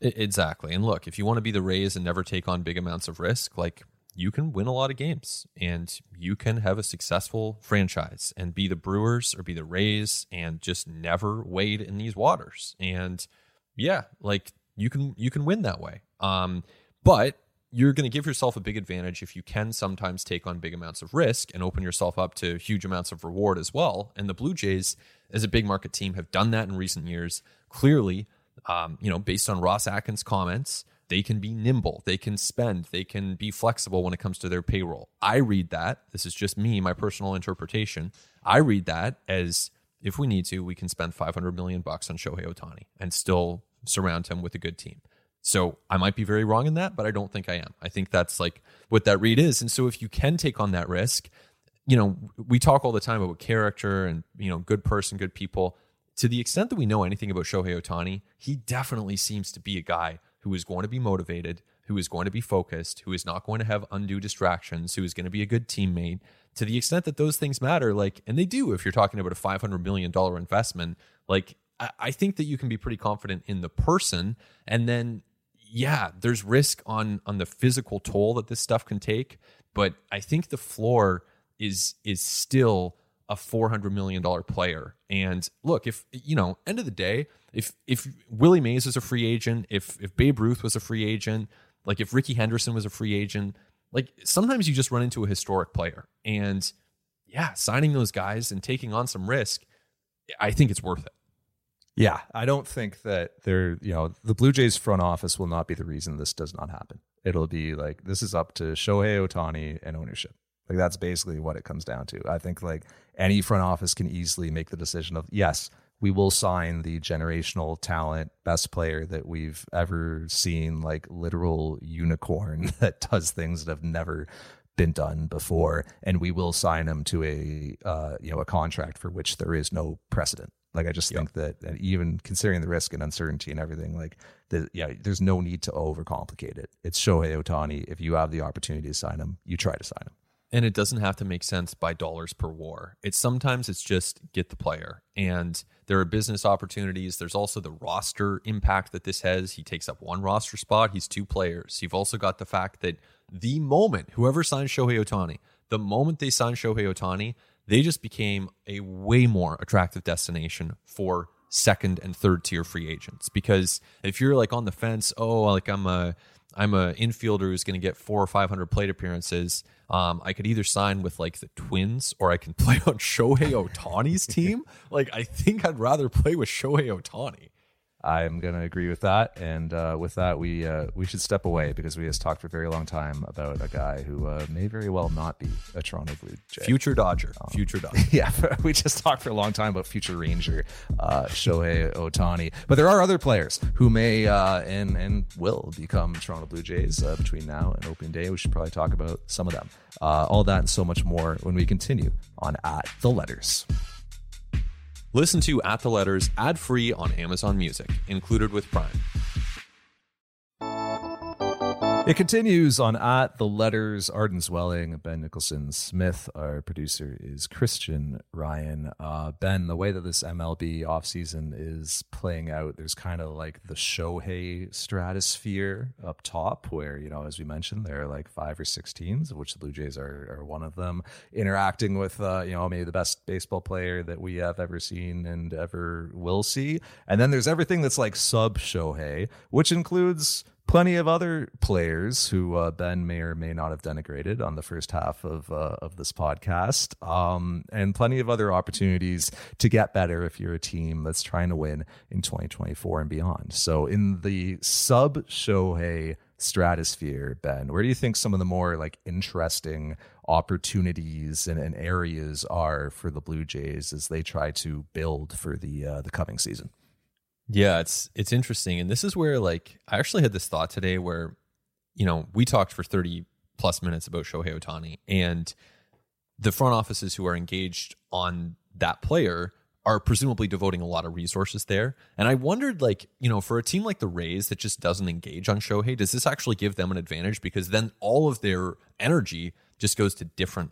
[SPEAKER 2] Exactly. And look, if you want to be the Rays and never take on big amounts of risk, like you can win a lot of games and you can have a successful franchise and be the Brewers or be the Rays and just never wade in these waters. And yeah, like you can you can win that way. Um, but you're going to give yourself a big advantage if you can sometimes take on big amounts of risk and open yourself up to huge amounts of reward as well. And the Blue Jays, as a big market team, have done that in recent years. Clearly, um, you know, based on Ross Atkins' comments, they can be nimble, they can spend, they can be flexible when it comes to their payroll. I read that. This is just me, my personal interpretation. I read that as if we need to, we can spend 500 million bucks on Shohei Ohtani and still surround him with a good team. So I might be very wrong in that, but I don't think I am. I think that's like what that read is. And so if you can take on that risk, you know, we talk all the time about character and, you know, good person, good people. To the extent that we know anything about Shohei Ohtani, he definitely seems to be a guy who is going to be motivated, who is going to be focused, who is not going to have undue distractions, who is going to be a good teammate. To the extent that those things matter, like, and they do if you're talking about a $500 million investment, like, I, I think that you can be pretty confident in the person. And then yeah, there's risk on on the physical toll that this stuff can take, but I think the floor is is still a 400 million dollar player. And look, if you know, end of the day, if if Willie Mays was a free agent, if if Babe Ruth was a free agent, like if Rickey Henderson was a free agent, like sometimes you just run into a historic player. And yeah, signing those guys and taking on some risk, I think it's worth it.
[SPEAKER 1] Yeah, I don't think that they're, you know, the Blue Jays front office will not be the reason this does not happen. It'll be like this is up to Shohei Ohtani and ownership. Like that's basically what it comes down to. I think like any front office can easily make the decision of yes, we will sign the generational talent best player that we've ever seen, like literal unicorn that does things that have never been done before, and we will sign him to a uh, you know a contract for which there is no precedent Like I just think that and even considering the risk and uncertainty and everything, like the, yeah, there's no need to overcomplicate it. It's Shohei Ohtani. If you have the opportunity to sign him, you try to sign him.
[SPEAKER 2] And it doesn't have to make sense by dollars per war. It's sometimes it's just get the player. And there are business opportunities. There's also the roster impact that this has. He takes up one roster spot. He's two players. You've also got the fact that the moment whoever signs Shohei Ohtani, the moment they sign Shohei Ohtani, they just became a way more attractive destination for second and third tier free agents. Because if you're like on the fence, oh, like I'm a I'm a infielder who's going to get four or five hundred plate appearances. Um, I could either sign with like the Twins or I can play on Shohei Ohtani's team. Like I think I'd rather play with Shohei Ohtani.
[SPEAKER 1] I'm going to agree with that. And uh, with that, we uh, we should step away because we just talked for a very long time about a guy who uh, may very well not be a Toronto Blue Jay.
[SPEAKER 2] Future Dodger. Future Dodger.
[SPEAKER 1] yeah, we just talked for a long time about future Ranger uh, Shohei Ohtani. But there are other players who may uh, and and will become Toronto Blue Jays uh, between now and opening day. We should probably talk about some of them. Uh, all that and so much more when we continue on at the letters.
[SPEAKER 2] Listen to At the Letters ad free on Amazon Music, included with Prime.
[SPEAKER 1] It continues on at the letters. Arden Zwelling, Ben Nicholson Smith. Our producer is Christian Ryan. Uh, ben, the way that this MLB offseason is playing out, there's kind of like the Shohei stratosphere up top, where, you know, as we mentioned, there are like five or six teams, of which the Blue Jays are, are one of them, interacting with, uh, you know, maybe the best baseball player that we have ever seen and ever will see. And then there's everything that's like sub Shohei, which includes plenty of other players who uh, Ben may or may not have denigrated on the first half of uh, of this podcast, um, and plenty of other opportunities to get better if you're a team that's trying to win in 2024 and beyond. So, in the sub Shohei stratosphere, Ben, where do you think some of the more like interesting opportunities and, and areas are for the Blue Jays as they try to build for the uh, the coming season?
[SPEAKER 2] Yeah, it's it's interesting, and this is where like I actually had this thought today where, you know, we talked for thirty plus minutes about Shohei Ohtani, and the front offices who are engaged on that player are presumably devoting a lot of resources there. And I wondered, like, you know, for a team like the Rays that just doesn't engage on Shohei, does this actually give them an advantage? Because then all of their energy just goes to different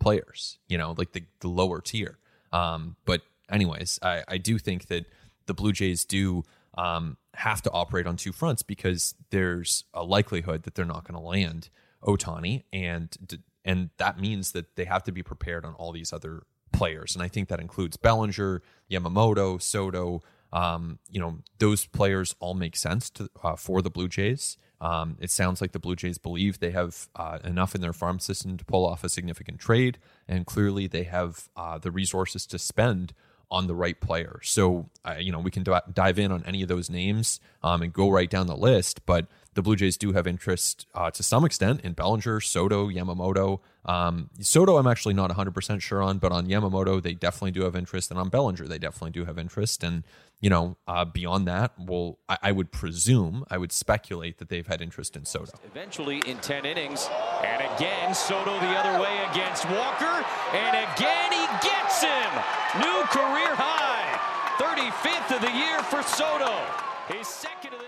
[SPEAKER 2] players, you know, like the, the lower tier. Um, but anyways, I, I do think that the Blue Jays do um, have to operate on two fronts because there's a likelihood that they're not going to land Ohtani, and and that means that they have to be prepared on all these other players, and I think that includes Bellinger, Yamamoto, Soto. Um, you know, those players all make sense to, uh, for the Blue Jays. Um, it sounds like the Blue Jays believe they have uh, enough in their farm system to pull off a significant trade, and clearly they have uh, the resources to spend on the right player. So, uh, you know, we can d- dive in on any of those names um, and go right down the list. But the Blue Jays do have interest uh, to some extent in Bellinger, Soto, Yamamoto. Um, Soto, I'm actually not 100% sure on, but on Yamamoto, they definitely do have interest. And on Bellinger, they definitely do have interest. And, you know, uh, beyond that, well, I, I would presume, I would speculate that they've had interest in Soto.
[SPEAKER 3] Eventually in 10 innings. And again, Soto the other way against Walker. And again, gets him. New career high. 35th of the year for Soto.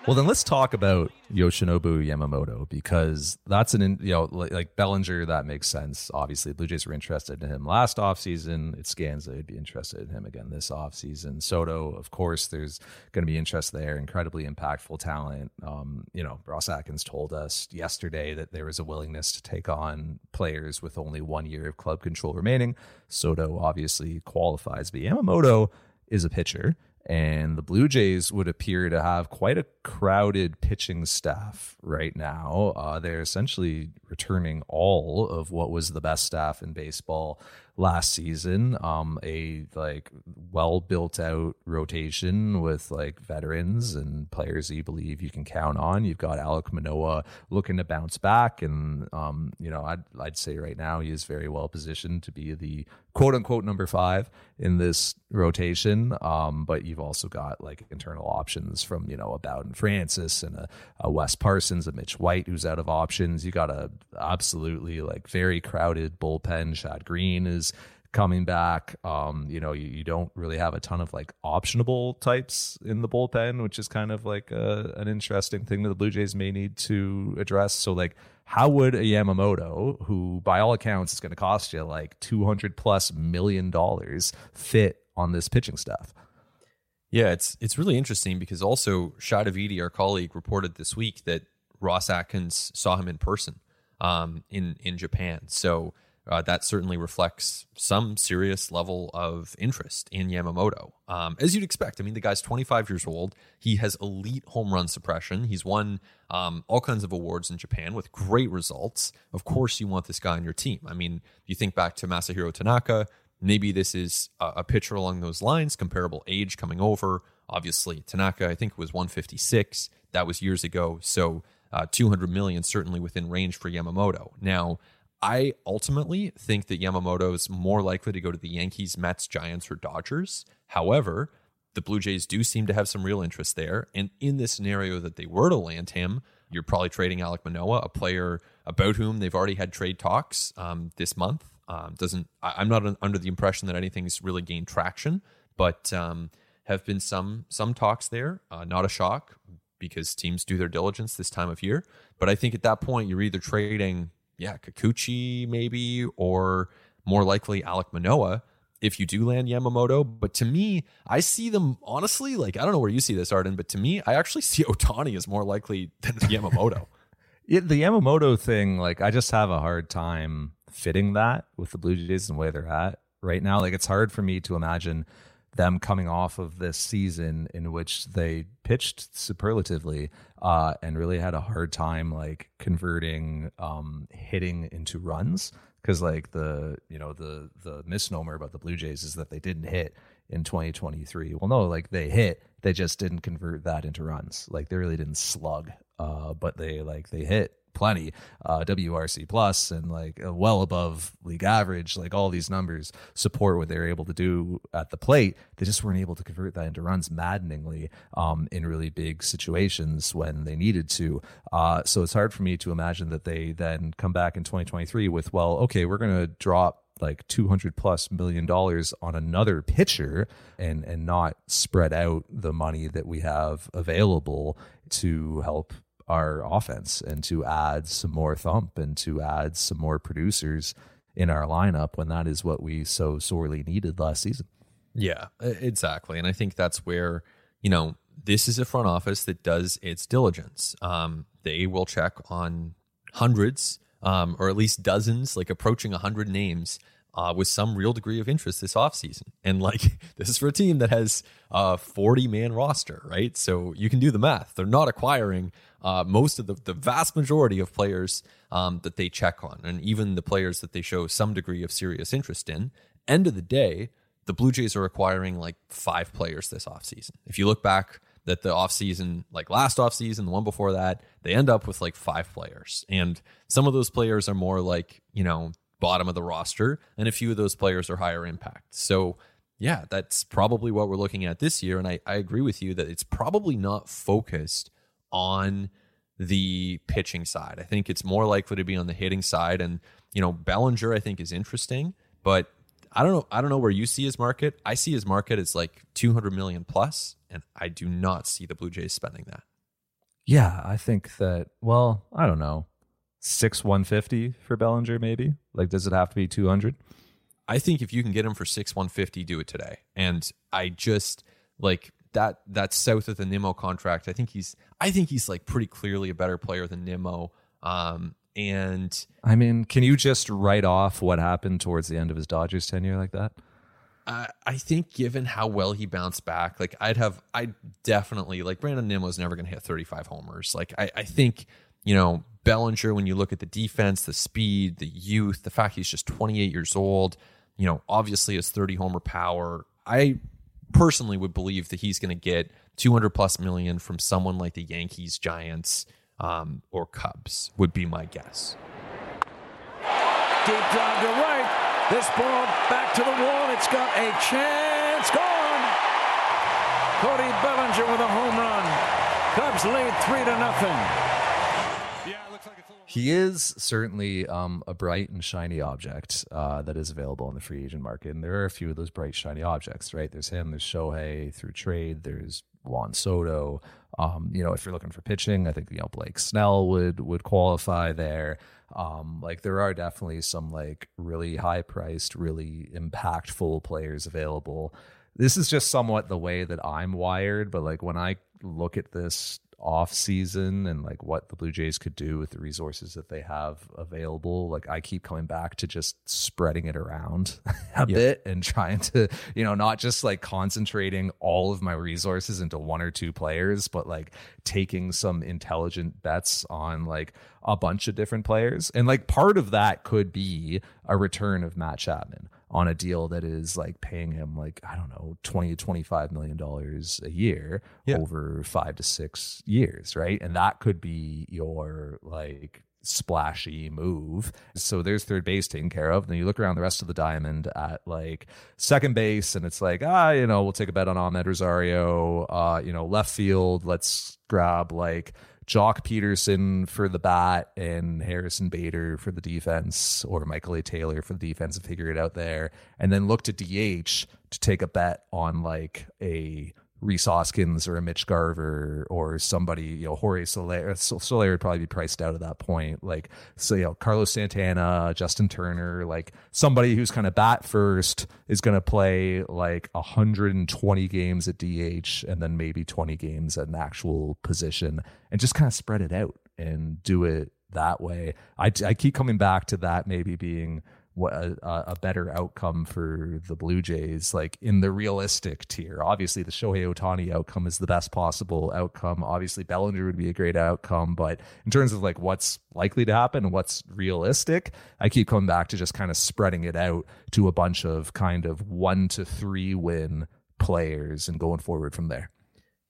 [SPEAKER 1] Well, then let's talk about Yoshinobu Yamamoto because that's an you know like, Bellinger that makes sense. Obviously, Blue Jays were interested in him last offseason. It scans they'd be interested in him again this offseason. Soto, of course, there's going to be interest there. Incredibly impactful talent. Um, you know, Ross Atkins told us yesterday that there was a willingness to take on players with only one year of club control remaining. Soto obviously qualifies, but Yamamoto is a pitcher and the Blue Jays would appear to have quite a crowded pitching staff right now. Uh, they're essentially returning all of what was the best staff in baseball last season. Um, a like well built out rotation with like veterans and players you believe you can count on. You've got Alek Manoah looking to bounce back, and um, you know I'd I'd say right now he is very well positioned to be the quote unquote number five in this rotation. Um, but you've also got like internal options from you know a Bowden Francis and a, a Wes Parsons, a Mitch White who's out of options. You got a absolutely like very crowded bullpen. Chad Green is coming back. Um, you know, you, you don't really have a ton of like optionable types in the bullpen, which is kind of like a, an interesting thing that the Blue Jays may need to address. So, like, how would a Yamamoto, who by all accounts is going to cost you like 200 plus million dollars, fit on this pitching staff?
[SPEAKER 2] Yeah, it's it's really interesting because also Shi Davidi, our colleague, reported this week that Ross Atkins saw him in person um, in in Japan. So uh, that certainly reflects some serious level of interest in Yamamoto, um, as you'd expect. I mean, the guy's 25 years old. He has elite home run suppression. He's won um, all kinds of awards in Japan with great results. Of course, you want this guy on your team. I mean, you think back to Masahiro Tanaka. Maybe this is a, a pitcher along those lines, comparable age coming over. Obviously, Tanaka, I think, was 156. That was years ago. So uh, 200 million certainly within range for Yamamoto. Now, I ultimately think that Yamamoto is more likely to go to the Yankees, Mets, Giants, or Dodgers. However, the Blue Jays do seem to have some real interest there. And in this scenario that they were to land him, you're probably trading Alek Manoah, a player about whom they've already had trade talks um, this month. Um, doesn't I, am not under the impression that anything's really gained traction, but um, have been some some talks there. Uh, not a shock because teams do their diligence this time of year. But I think at that point you're either trading yeah, Kikuchi maybe, or more likely Alek Manoah if you do land Yamamoto. But to me, I see them honestly, like I don't know where you see this, Arden, but to me, I actually see Ohtani as more likely than Yamamoto.
[SPEAKER 1] yeah, the Yamamoto thing, like I just have a hard time fitting that with the Blue Jays and where they're at right now. Like it's hard for me to imagine them coming off of this season in which they pitched superlatively uh, and really had a hard time like converting um, hitting into runs because like the you know the the misnomer about the Blue Jays is that they didn't hit in 2023. Well, no, like they hit, they just didn't convert that into runs. Like they really didn't slug, uh, but they like they hit plenty uh, WRC plus and like uh, well above league average. Like all these numbers support what they were able to do at the plate. They just weren't able to convert that into runs maddeningly um, in really big situations when they needed to. Uh, so it's hard for me to imagine that they then come back in 2023 with, well, okay, we're going to drop like 200 plus million dollars on another pitcher and and not spread out the money that we have available to help our offense and to add some more thump and to add some more producers in our lineup when that is what we so sorely needed last season.
[SPEAKER 2] Yeah, exactly. And I think that's where, you know, this is a front office that does its diligence. Um, they will check on hundreds um, or at least dozens, like approaching 100 names uh, with some real degree of interest this offseason. And like, this is for a team that has a 40 man roster, right? So you can do the math. They're not acquiring uh, most of the, the vast majority of players um, that they check on, and even the players that they show some degree of serious interest in. End of the day, the Blue Jays are acquiring like five players this offseason. If you look back that the offseason, like last offseason, the one before that, they end up with like five players. And some of those players are more like, you know, bottom of the roster, and a few of those players are higher impact. So, yeah, that's probably what we're looking at this year. And I, I agree with you that it's probably not focused on the pitching side. I think it's more likely to be on the hitting side. And, you know, Bellinger, I think, is interesting, but I don't know. I don't know where you see his market. I see his market as like 200 million plus, and I do not see the Blue Jays spending that.
[SPEAKER 1] Yeah, I think that, well, I don't know six 150 for Bellinger, maybe? Like, does it have to be 200?
[SPEAKER 2] I think if you can get him for six 150, do it today. And I just like that that south of the Nimmo contract. I think he's I think he's like pretty clearly a better player than Nimmo. Um, and
[SPEAKER 1] I mean, can you just write off what happened towards the end of his Dodgers tenure like that?
[SPEAKER 2] I I think given how well he bounced back, like I'd have, I definitely like Brandon Nimmo's never going to hit 35 homers. Like I, I think you know, Bellinger, when you look at the defense, the speed, the youth, the fact he's just 28 years old, you know, obviously his 30 homer power. I personally would believe that he's going to get 200 plus million from someone like the Yankees, Giants, um, or Cubs, would be my guess.
[SPEAKER 4] Deep drive to right. This ball back to the wall. It's got a chance. Gone. Cody Bellinger with a home run. Cubs lead three to nothing looks like it's a little
[SPEAKER 1] He is certainly um, a bright and shiny object uh, that is available in the free agent market. And there are a few of those bright, shiny objects, right? There's him, there's Shohei through trade, there's Juan Soto. Um, you know, if you're looking for pitching, I think you know Blake Snell would would qualify there. Um, like there are definitely some like really high priced, really impactful players available. This is just somewhat the way that I'm wired, but like when I look at this off season and like what the Blue Jays could do with the resources that they have available. Like I keep coming back to just spreading it around a bit and trying to, you know, not just like concentrating all of my resources into one or two players, but like taking some intelligent bets on like a bunch of different players. And like part of that could be a return of Matt Chapman on a deal that is like paying him like I don't know 20 to 25 million dollars a year
[SPEAKER 2] Yeah.
[SPEAKER 1] over 5 to 6 years, right? And that could be your like splashy move. So there's third base taken care of. Then you look around the rest of the diamond at like second base and it's like, ah, you know, we'll take a bet on Amed Rosario. Uh, you know, left field, let's grab like Joc Pederson for the bat and Harrison Bader for the defense, or Michael A. Taylor for the defense and figure it out there. And then look to DH to take a bet on like a Rhys Hoskins or a Mitch Garver or somebody, you know, Jorge Soler. Uh, Soler would probably be priced out at that point. Like, so, you know, Carlos Santana, Justin Turner, like somebody who's kind of bat first is going to play like 120 games at DH and then maybe 20 games at an actual position and just kind of spread it out and do it that way. I, I keep coming back to that maybe being what a, a better outcome for the Blue Jays, like in the realistic tier. Obviously, the Shohei Ohtani outcome is the best possible outcome. Obviously, Bellinger would be a great outcome, but in terms of like what's likely to happen and what's realistic, I keep coming back to just kind of spreading it out to a bunch of kind of one to three win players and going forward from there.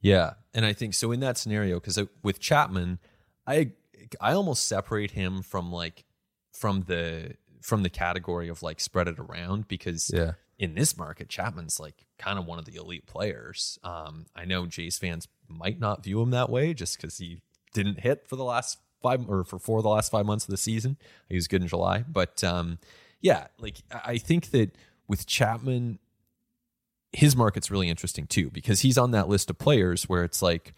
[SPEAKER 2] Yeah, and I think so in that scenario because with Chapman, I I almost separate him from like from the from the category of like spread it around because
[SPEAKER 1] Yeah.
[SPEAKER 2] in this market, Chapman's like kind of one of the elite players. Um, I know Jays fans might not view him that way just because he didn't hit for the last five or for four of the last five months of the season. He was good in July, but um, yeah, like I I think that with Chapman, his market's really interesting too because he's on that list of players where it's like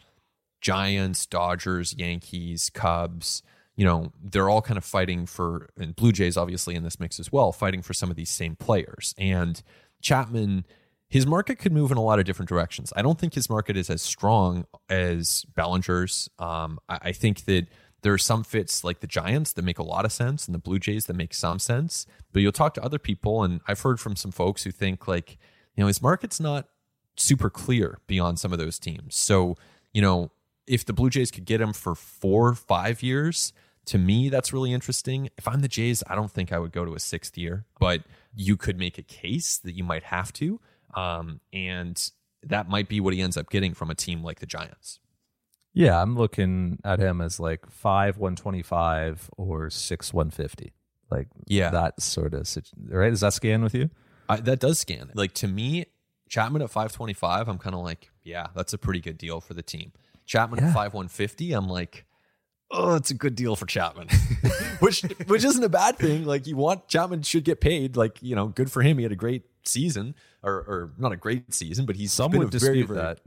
[SPEAKER 2] Giants, Dodgers, Yankees, Cubs. You know, they're all kind of fighting for, and Blue Jays obviously in this mix as well, fighting for some of these same players. And Chapman, his market could move in a lot of different directions. I don't think his market is as strong as Bellinger's. Um, I, I think that there are some fits like the Giants that make a lot of sense and the Blue Jays that make some sense. But you'll talk to other people, and I've heard from some folks who think like, you know, his market's not super clear beyond some of those teams. So, you know, if the Blue Jays could get him for four, five years, to me, that's really interesting. If I'm the Jays, I don't think I would go to a sixth year, but you could make a case that you might have to. Um, and that might be what he ends up getting from a team like the Giants.
[SPEAKER 1] Yeah, I'm looking at him as like five 125 or six 150. Like
[SPEAKER 2] Yeah.
[SPEAKER 1] that sort of right. Does that scan with you?
[SPEAKER 2] I, that does scan. Like to me, Chapman at 525, I'm kind of like, yeah, that's a pretty good deal for the team. Chapman
[SPEAKER 1] Yeah.
[SPEAKER 2] at 5150, I'm like, oh, it's a good deal for Chapman, which which isn't a bad thing. Like you want Chapman should get paid. Like you know, good for him. He had a great season, or or not a great season, but he's
[SPEAKER 1] Some would
[SPEAKER 2] a very,
[SPEAKER 1] dispute
[SPEAKER 2] very-
[SPEAKER 1] that.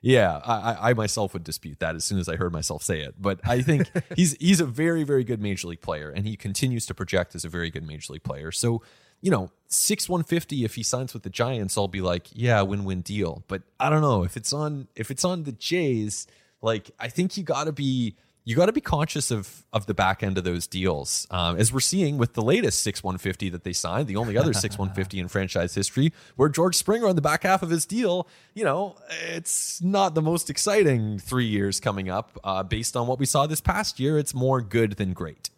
[SPEAKER 2] Yeah, I, I- I myself would dispute that as soon as I heard myself say it. But I think he's he's a very very good major league player, and he continues to project as a very good major league player. So you know, six one fifty if he signs with the Giants, I'll be like, yeah, win win deal. But I don't know if it's on if it's on the Jays. Like I think you got to be you got to be conscious of of the back end of those deals, um, as we're seeing with the latest six one fifty that they signed, the only other six one fifty in franchise history, where George Springer on the back half of his deal, you know, it's not the most exciting three years coming up. Uh, based on what we saw this past year, it's more good than great.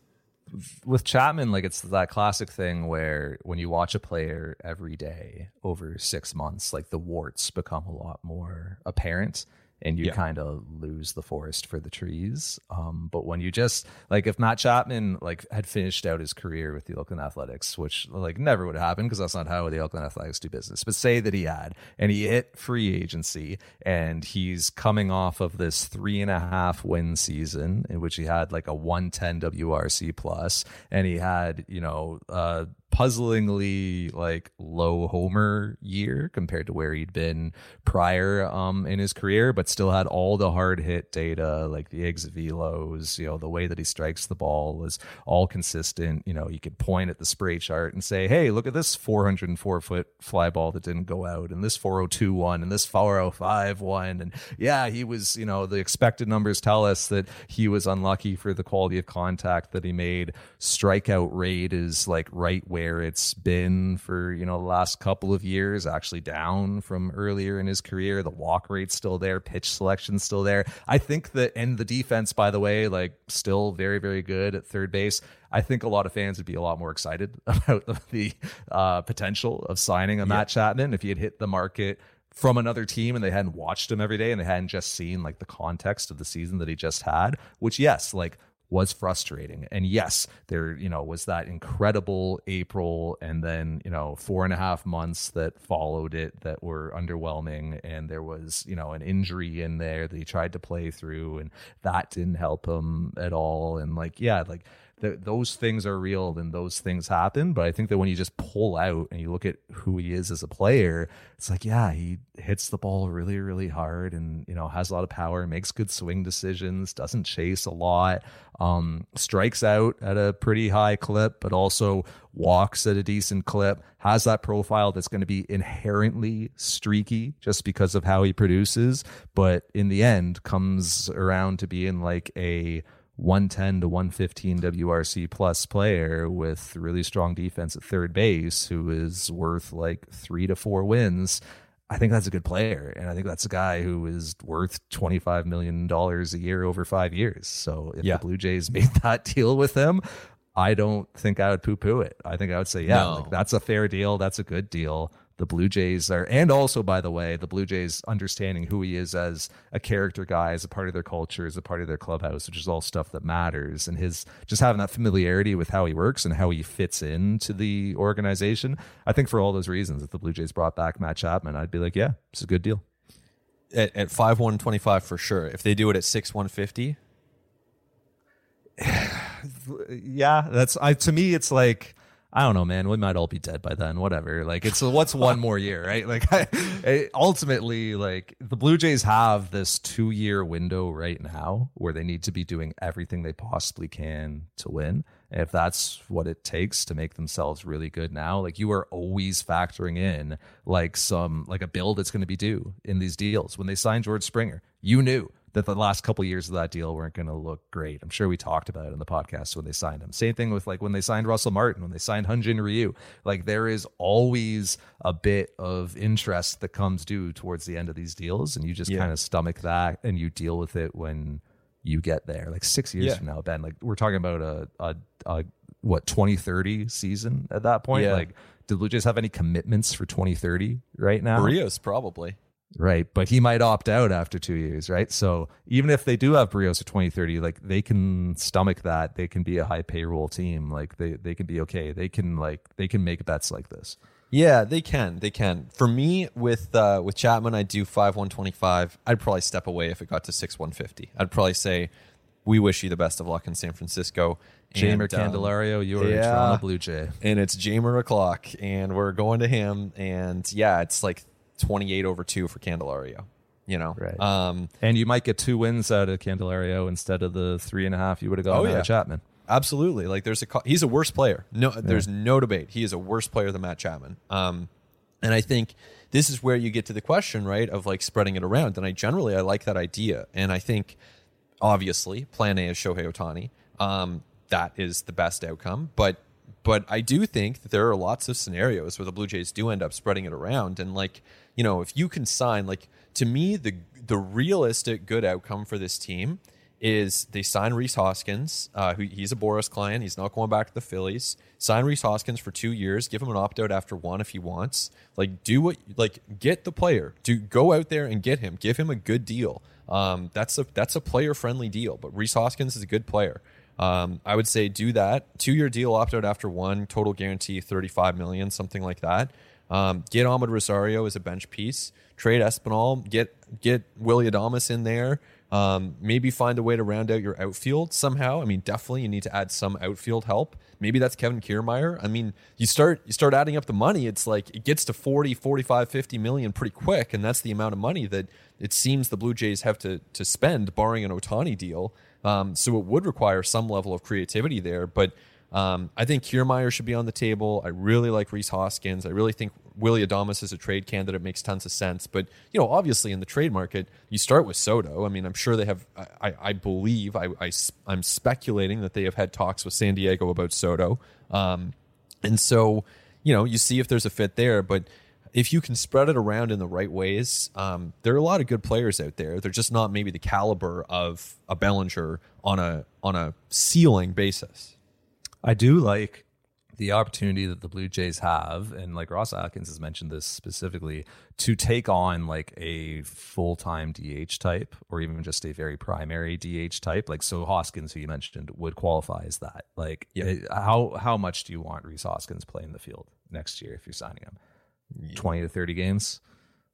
[SPEAKER 1] with Chapman, like it's that classic thing where when you watch a player every day over six months, like the warts become a lot more apparent. And you
[SPEAKER 2] Yeah.
[SPEAKER 1] kind of lose the forest for the trees. Um, but when you just like if Matt Chapman like had finished out his career with the Oakland Athletics, which like never would have happened because that's not how the Oakland Athletics do business. But say that he had, and he hit free agency, and he's coming off of this three and a half win season in which he had like a one ten WRC plus, and he had you know uh puzzlingly like low homer year compared to where he'd been prior um in his career but still had all the hard hit data like the exit velos you know the way that he strikes the ball was all consistent. You know you could point at the spray chart and say hey look at this 404 foot fly ball that didn't go out and this 402 one and this 405 one. And yeah he was you know the expected numbers tell us that he was unlucky for the quality of contact that he made. Strikeout rate is like right where it's been for you know the last couple of years actually down from earlier in his career. The walk rate's still there pitch selection's still there. I think that and the defense by the way like still very very good at third base. I think a lot of fans would be a lot more excited about the, the uh, potential of signing a Matt Chapman if he had hit the market from another team and they hadn't watched him every day and they hadn't just seen like the context of the season that he just had, which yes, like was frustrating. And yes, there, you know, was that incredible April and then, you know, four and a half months that followed it that were underwhelming. And there was, you know, an injury in there that he tried to play through and that didn't help him at all. And like, yeah, like th- those things are real and those things happen. But I think that when you just pull out and you look at who he is as a player, it's like, yeah, he hits the ball really, really hard and, you know, has a lot of power, makes good swing decisions, doesn't chase a lot, um, strikes out at a pretty high clip, but also walks at a decent clip, has that profile that's going to be inherently streaky just because of how he produces. But in the end, comes around to being like a 110 to 115 WRC plus player with really strong defense at third base who is worth like three to four wins. I think that's a good player. And I think that's a guy who is worth $25 million a year over five years. So if
[SPEAKER 2] Yeah.
[SPEAKER 1] the Blue Jays made that deal with him, I don't think I would poo poo it. I think I would say, yeah,
[SPEAKER 2] No.
[SPEAKER 1] like, that's a fair deal. That's a good deal. The Blue Jays are, and also, by the way, the Blue Jays understanding who he is as a character guy, as a part of their culture, as a part of their clubhouse, which is all stuff that matters. And his just having that familiarity with how he works and how he fits into the organization. I think for all those reasons, if the Blue Jays brought back Matt Chapman, I'd be like, yeah, it's a good deal.
[SPEAKER 2] At, at 5 125 for sure. If they do it at 6 150,
[SPEAKER 1] yeah, that's I to me it's like I don't know, man. We might all be dead by then. Whatever. Like it's what's one more year, right? Like I, ultimately, like the Blue Jays have this two year window right now where they need to be doing everything they possibly can to win. And if that's what it takes to make themselves really good now, like you are always factoring in like some like a bill that's going to be due in these deals. When they signed George Springer, you knew that the last couple years of that deal weren't going to look great. I'm sure we talked about it in the podcast when they signed him. Same thing with like when they signed Russell Martin, when they signed Hyun Jin Ryu. Like there is always a bit of interest that comes due towards the end of these deals, and you just
[SPEAKER 2] Yeah.
[SPEAKER 1] kind of stomach that and you deal with it when you get there. Like six years
[SPEAKER 2] Yeah.
[SPEAKER 1] from now, Ben. Like we're talking about a a, a what 2030 season at that point.
[SPEAKER 2] Yeah.
[SPEAKER 1] Like, do the Blue Jays have any commitments for 2030 right now?
[SPEAKER 2] Berríos probably.
[SPEAKER 1] Right. But he might opt out after two years, right? So even if they do have Berríos at 2030, like they can stomach that. They can be a high payroll team. Like they, they can be okay. They can like they can make bets like this.
[SPEAKER 2] Yeah, they can. They can. For me, with uh, with Chapman, I do five one twenty five. I'd probably step away if it got to six one fifty. I'd probably say, "We wish you the best of luck in San Francisco."
[SPEAKER 1] Jeimer
[SPEAKER 2] And, um,
[SPEAKER 1] Candelario, you are a. Toronto Blue Jay.
[SPEAKER 2] and it's Jeimer o'clock, and we're going to him. And yeah, it's like twenty eight over two for Candelario. You know,
[SPEAKER 1] Right.
[SPEAKER 2] Um,
[SPEAKER 1] And you might get two wins out of Candelario instead of the three and a half you would have gotten
[SPEAKER 2] Oh,
[SPEAKER 1] out
[SPEAKER 2] yeah.
[SPEAKER 1] of Chapman.
[SPEAKER 2] Absolutely. Like there's a he's a worse player. No, there's no debate. He is a worse player than Matt Chapman. Um, and I think this is where you get to the question, right, of like spreading it around. And I generally I like that idea. And I think obviously plan A is Shohei Ohtani. Um, that is the best outcome. But but I do think that there are lots of scenarios where the Blue Jays do end up spreading it around. And like, you know, if you can sign like to me the the realistic good outcome for this team is they sign Rhys Hoskins. Uh, who he's a Boris client. He's not going back to the Phillies. Sign Rhys Hoskins for two years. Give him an opt out after one if he wants. Like do what like get the player. Do go out there and get him. Give him a good deal. Um, that's a that's a player friendly deal. But Rhys Hoskins is a good player. Um, I would say do that. Two year deal, opt out after one, total guarantee thirty five million, something like that. Um, get Amed Rosario as a bench piece. Trade Espinal. Get get Willy Adames in there. Um, maybe find a way to round out your outfield somehow. I mean, definitely you need to add some outfield help. Maybe that's Kevin Kiermaier. I mean, you start you start adding up the money, it's like it gets to 40, 45, 50 million pretty quick, and that's the amount of money that it seems the Blue Jays have to to spend, barring an Ohtani deal. Um, so it would require some level of creativity there, but um, I think Kiermaier should be on the table. I really like Rhys Hoskins. I really think Willy Adames is a trade candidate makes tons of sense. But you know, obviously in the trade market, you start with Soto. I mean, I'm sure they have. I, I believe I, I am speculating that they have had talks with San Diego about Soto, um, and so you know, you see if there's a fit there. But if you can spread it around in the right ways, um, there are a lot of good players out there. They're just not maybe the caliber of a Bellinger on a on a ceiling basis.
[SPEAKER 1] I do like the opportunity that the Blue Jays have, and like Ross Atkins has mentioned this specifically, to take on like a full time DH type or even just a very primary DH type. Like so, Hoskins, who you mentioned, would qualify as that. Like, it, eh, how how much do you want Rhys Hoskins playing the field next year if you're signing him? Yeah. Twenty to thirty games.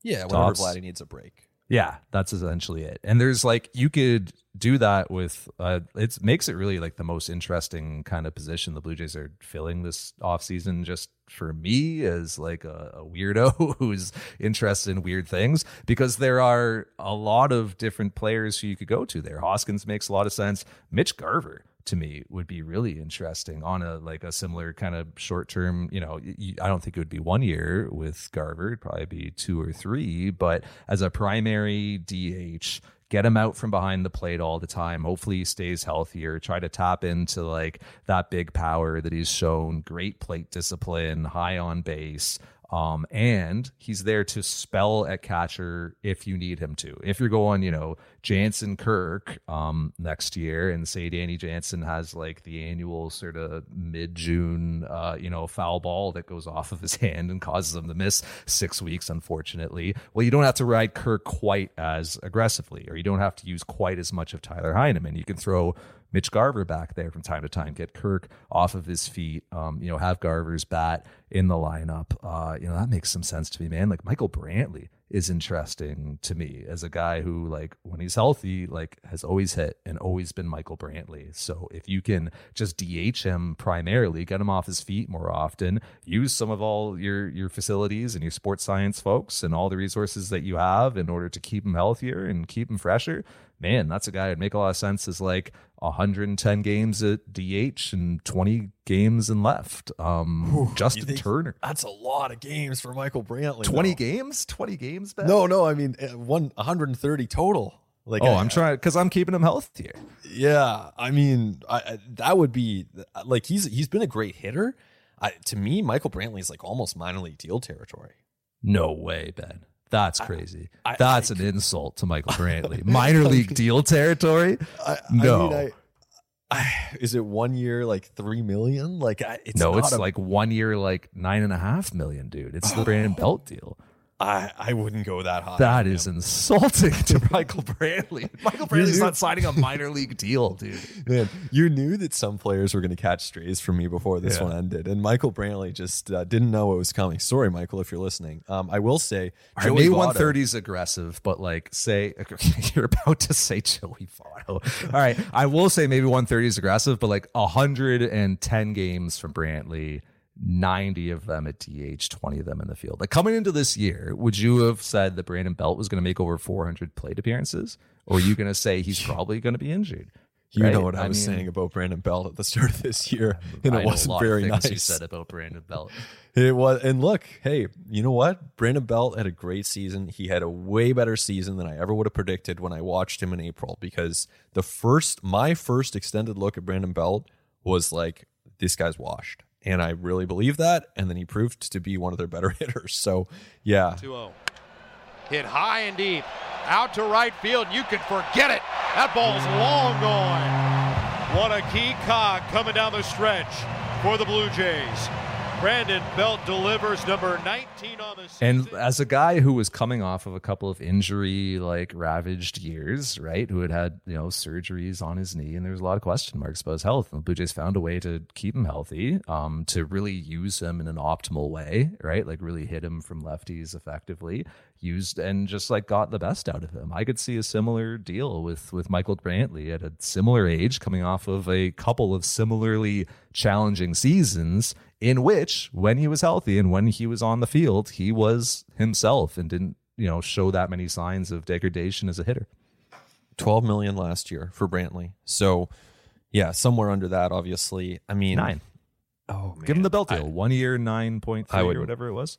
[SPEAKER 2] Yeah, whenever Vladdy needs a break.
[SPEAKER 1] Yeah, that's essentially it. And there's like you could do that with uh it makes it really like the most interesting kind of position the Blue Jays are filling this offseason just for me as like a, a weirdo who's interested in weird things because there are a lot of different players who you could go to there. Hoskins makes a lot of sense. Mitch Garver to me would be really interesting on a like a similar kind of short term. You know, I don't think it would be one year with Garver; it'd probably be two or three. But as a primary DH, get him out from behind the plate all the time. Hopefully, he stays healthier. Try to tap into like that big power that he's shown. Great plate discipline, high on base. Um, and he's there to spell at catcher if you need him to. If you're going, you know, Jansen Kirk um, next year, and say Danny Jansen has like the annual sort of mid June, uh, you know, foul ball that goes off of his hand and causes him to miss six weeks, unfortunately. Well, you don't have to ride Kirk quite as aggressively, or you don't have to use quite as much of Tyler Heineman. You can throw Mitch Garver back there from time to time, get Kirk off of his feet, um, you know, have Garver's bat in the lineup. Uh, you know, that makes some sense to me, man. Like Michael Brantley is interesting to me as a guy who, like, when he's healthy, like, has always hit and always been Michael Brantley. So if you can just DH him primarily, get him off his feet more often, use some of all your your facilities and your sports science folks and all the resources that you have in order to keep him healthier and keep him fresher man, that's a guy who'd make a lot of sense as like 110 games at DH and 20 games in left. Um, Ooh, Justin Turner.
[SPEAKER 2] That's a lot of games for Michael Brantley.
[SPEAKER 1] 20 though. games? 20 games? Ben?
[SPEAKER 2] No, no. I mean, uh, one 130 total.
[SPEAKER 1] Like, oh, I, am trying because I'm keeping him healthy.
[SPEAKER 2] Yeah, I mean, I, that would be like he's he's been a great hitter. I, to me, Michael Brantley is like almost minor league deal territory.
[SPEAKER 1] No way, Ben. That's crazy. I, I, That's I, an insult to Michael Brantley. Minor league deal territory? no.
[SPEAKER 2] Mean, is it one year like three million? Like
[SPEAKER 1] it's no, it's a, like one year like nine and a half million, dude. It's the oh. Brandon Belt deal.
[SPEAKER 2] I, I wouldn't go that high.
[SPEAKER 1] That is him. insulting to Michael Brantley. Michael Brantley's not signing a minor league deal, dude.
[SPEAKER 2] Man, you knew that some players were going to catch strays from me before this yeah. one ended, and Michael Brantley just uh, didn't know what was coming. Sorry, Michael, if you're listening. Um, I will say,
[SPEAKER 1] Joey maybe 130 is aggressive, but like, say you're about to say Joey Votto. All right, I will say maybe 130 is aggressive, but like 110 games from Brantley 90 of them at DH, 20 of them in the field. Like coming into this year, would you have said that Brandon Belt was going to make over 400 plate appearances? Or are you going to say he's probably going to be injured?
[SPEAKER 2] You right? know what I, I was mean, saying about Brandon Belt at the start of this year, and it wasn't very nice.
[SPEAKER 1] You said about Brandon Belt.
[SPEAKER 2] It was, and look, hey, you know what? Brandon Belt had a great season. He had a way better season than I ever would have predicted when I watched him in April. Because the first, my first extended look at Brandon Belt was like, this guy's washed. And I really believe that. And then he proved to be one of their better hitters. So, yeah. 2 0.
[SPEAKER 5] hit high and deep out to right field. You can forget it. That ball's long gone. What a key cog coming down the stretch for the Blue Jays. Brandon Belt delivers number 19 on the season.
[SPEAKER 1] And as a guy who was coming off of a couple of injury like ravaged years, right, who had had you know surgeries on his knee, and there was a lot of question marks about his health, and the Blue Jays found a way to keep him healthy, um, to really use him in an optimal way, right, like really hit him from lefties effectively, used and just like got the best out of him. I could see a similar deal with with Michael Brantley at a similar age, coming off of a couple of similarly challenging seasons in which when he was healthy and when he was on the field, he was himself and didn't, you know, show that many signs of degradation as a hitter.
[SPEAKER 2] 12 million last year for Brantley. So, yeah, somewhere under that, obviously. I mean,
[SPEAKER 1] Nine.
[SPEAKER 2] Oh, man.
[SPEAKER 1] Give him the belt deal. One year, nine point
[SPEAKER 2] I
[SPEAKER 1] three
[SPEAKER 2] would-
[SPEAKER 1] or whatever it was.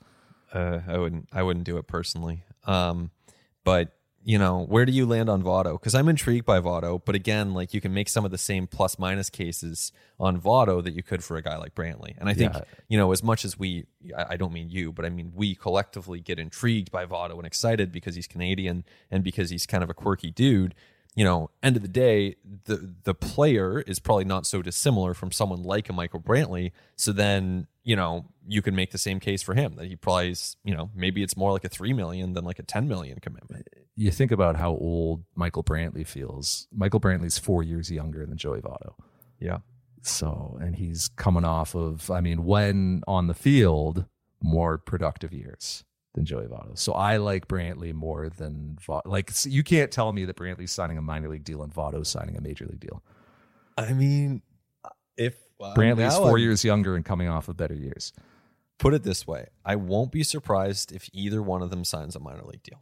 [SPEAKER 2] Uh, I wouldn't. I wouldn't do it personally. Um, but you know, where do you land on Votto? Because I'm intrigued by Votto, but again, like you can make some of the same plus minus cases on Votto that you could for a guy like Brantley. And I think
[SPEAKER 1] Yeah.
[SPEAKER 2] you know, as much as we, I, don't mean you, but I mean we collectively get intrigued by Votto and excited because he's Canadian and because he's kind of a quirky dude. You know, end of the day, the the player is probably not so dissimilar from someone like a Michael Brantley. So then, you know, you can make the same case for him that he probably is, you know, maybe it's more like a three million than like a ten million commitment.
[SPEAKER 1] You think about how old Michael Brantley feels. Michael Brantley's four years younger than Joey Votto.
[SPEAKER 2] Yeah.
[SPEAKER 1] So, and he's coming off of, I mean, when on the field, more productive years than Joey Votto. So I like Brantley more than Votto. Like, you can't tell me that Brantley's signing a minor league deal and Votto's signing a major league deal.
[SPEAKER 2] I mean, if uh,
[SPEAKER 1] Brantley's four
[SPEAKER 2] I'm-
[SPEAKER 1] years younger and coming off of better years.
[SPEAKER 2] Put it this way: I won't be surprised if either one of them signs a minor league deal.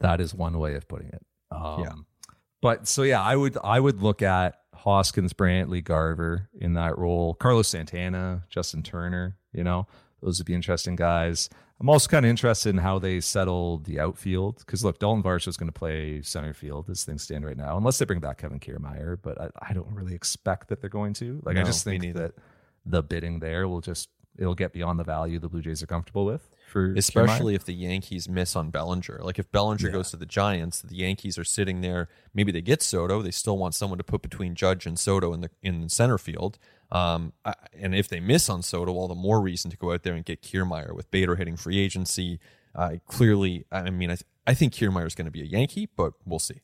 [SPEAKER 1] That is one way of putting it. Um,
[SPEAKER 2] Yeah.
[SPEAKER 1] But so yeah, I would I would look at Hoskins, Brantley, Garver in that role. Carlos Santana, Justin Turner. You know, those would be interesting guys. I'm also kind of interested in how they settle the outfield because look, Dalton Varsho is going to play center field as things stand right now, unless they bring back Kevin Kiermaier. But I, I don't really expect that they're going to. Like I just think that the bidding there will just it'll get beyond the value the Blue Jays are comfortable with for.
[SPEAKER 2] Especially if the Yankees miss on Bellinger. Like if Bellinger goes to the Giants, the Yankees are sitting there. Maybe they get Soto. They still want someone to put between Judge and Soto in the in center field. Um, and if they miss on Soto, all the more reason to go out there and get Kiermaier with Bader hitting free agency. Uh, clearly, I mean, I, th- I think Kiermaier is going to be a Yankee, but we'll see.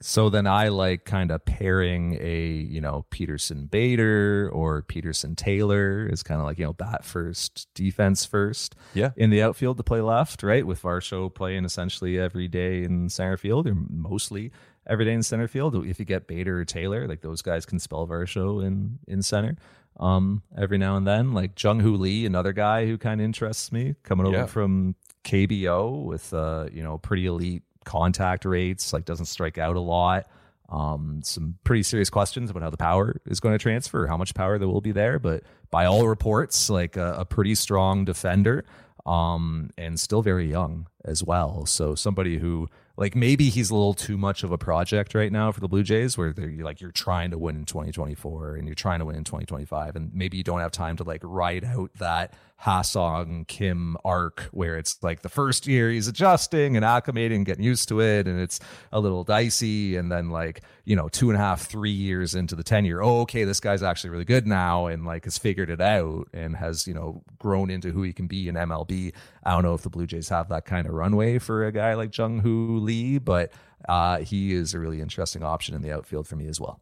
[SPEAKER 1] So then I like kind of pairing a, you know, Pederson Bader or Pederson Taylor is kind of like, you know, bat first, defense first.
[SPEAKER 2] Yeah.
[SPEAKER 1] In the outfield to play left, right? With Varsho playing essentially every day in center field or mostly every day in center field. If you get Bader or Taylor, like those guys can spell Varsho in, in center. Um, every now and then, like Jung Hoo Lee, another guy who kind of interests me coming over
[SPEAKER 2] Yeah.
[SPEAKER 1] from KBO with, uh, you know, pretty elite contact rates, like doesn't strike out a lot. Um, some pretty serious questions about how the power is going to transfer, how much power there will be there. But by all reports, like a, a pretty strong defender, um, and still very young as well. So somebody who like maybe he's a little too much of a project right now for the Blue Jays, where they're like you're trying to win in 2024 and you're trying to win in 2025, and maybe you don't have time to like ride out that Ha-Seong Kim arc where it's like the first year he's adjusting and acclimating, getting used to it, and it's a little dicey, and then like you know two and a half, three years into the tenure, oh okay, this guy's actually really good now and like has figured it out and has you know grown into who he can be in MLB. I don't know if the Blue Jays have that kind of runway for a guy like Jung Hoo Lee, but uh, he is a really interesting option in the outfield for me as well.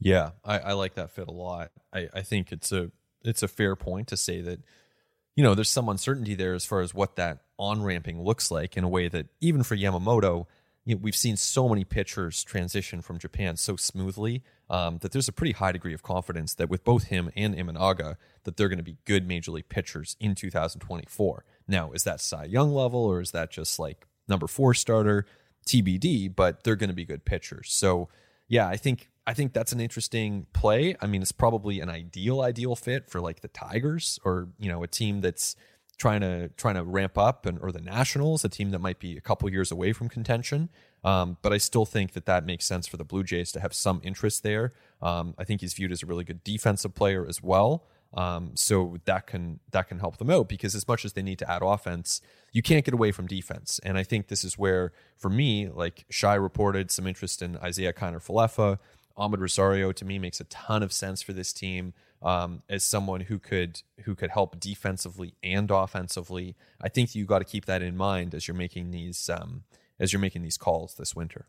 [SPEAKER 2] Yeah, I, I like that fit a lot. I, I think it's a it's a fair point to say that you know there's some uncertainty there as far as what that on ramping looks like in a way that even for Yamamoto, you know, we've seen so many pitchers transition from Japan so smoothly um, that there's a pretty high degree of confidence that with both him and Imanaga that they're going to be good major league pitchers in 2024. Now, is that Cy Young level or is that just like number four starter? TBD, but they're going to be good pitchers. So yeah, I think I think that's an interesting play. I mean, it's probably an ideal ideal fit for like the Tigers or you know a team that's trying to trying to ramp up and or the Nationals, a team that might be a couple years away from contention. Um, but I still think that that makes sense for the Blue Jays to have some interest there. Um, I think he's viewed as a really good defensive player as well. Um, so that can that can help them out because as much as they need to add offense, you can't get away from defense. And I think this is where, for me, like Shi reported some interest in Isaiah Kiner Falefa. Amed Rosario to me makes a ton of sense for this team um, as someone who could who could help defensively and offensively. I think you got to keep that in mind as you're making these um, as you're making these calls this winter.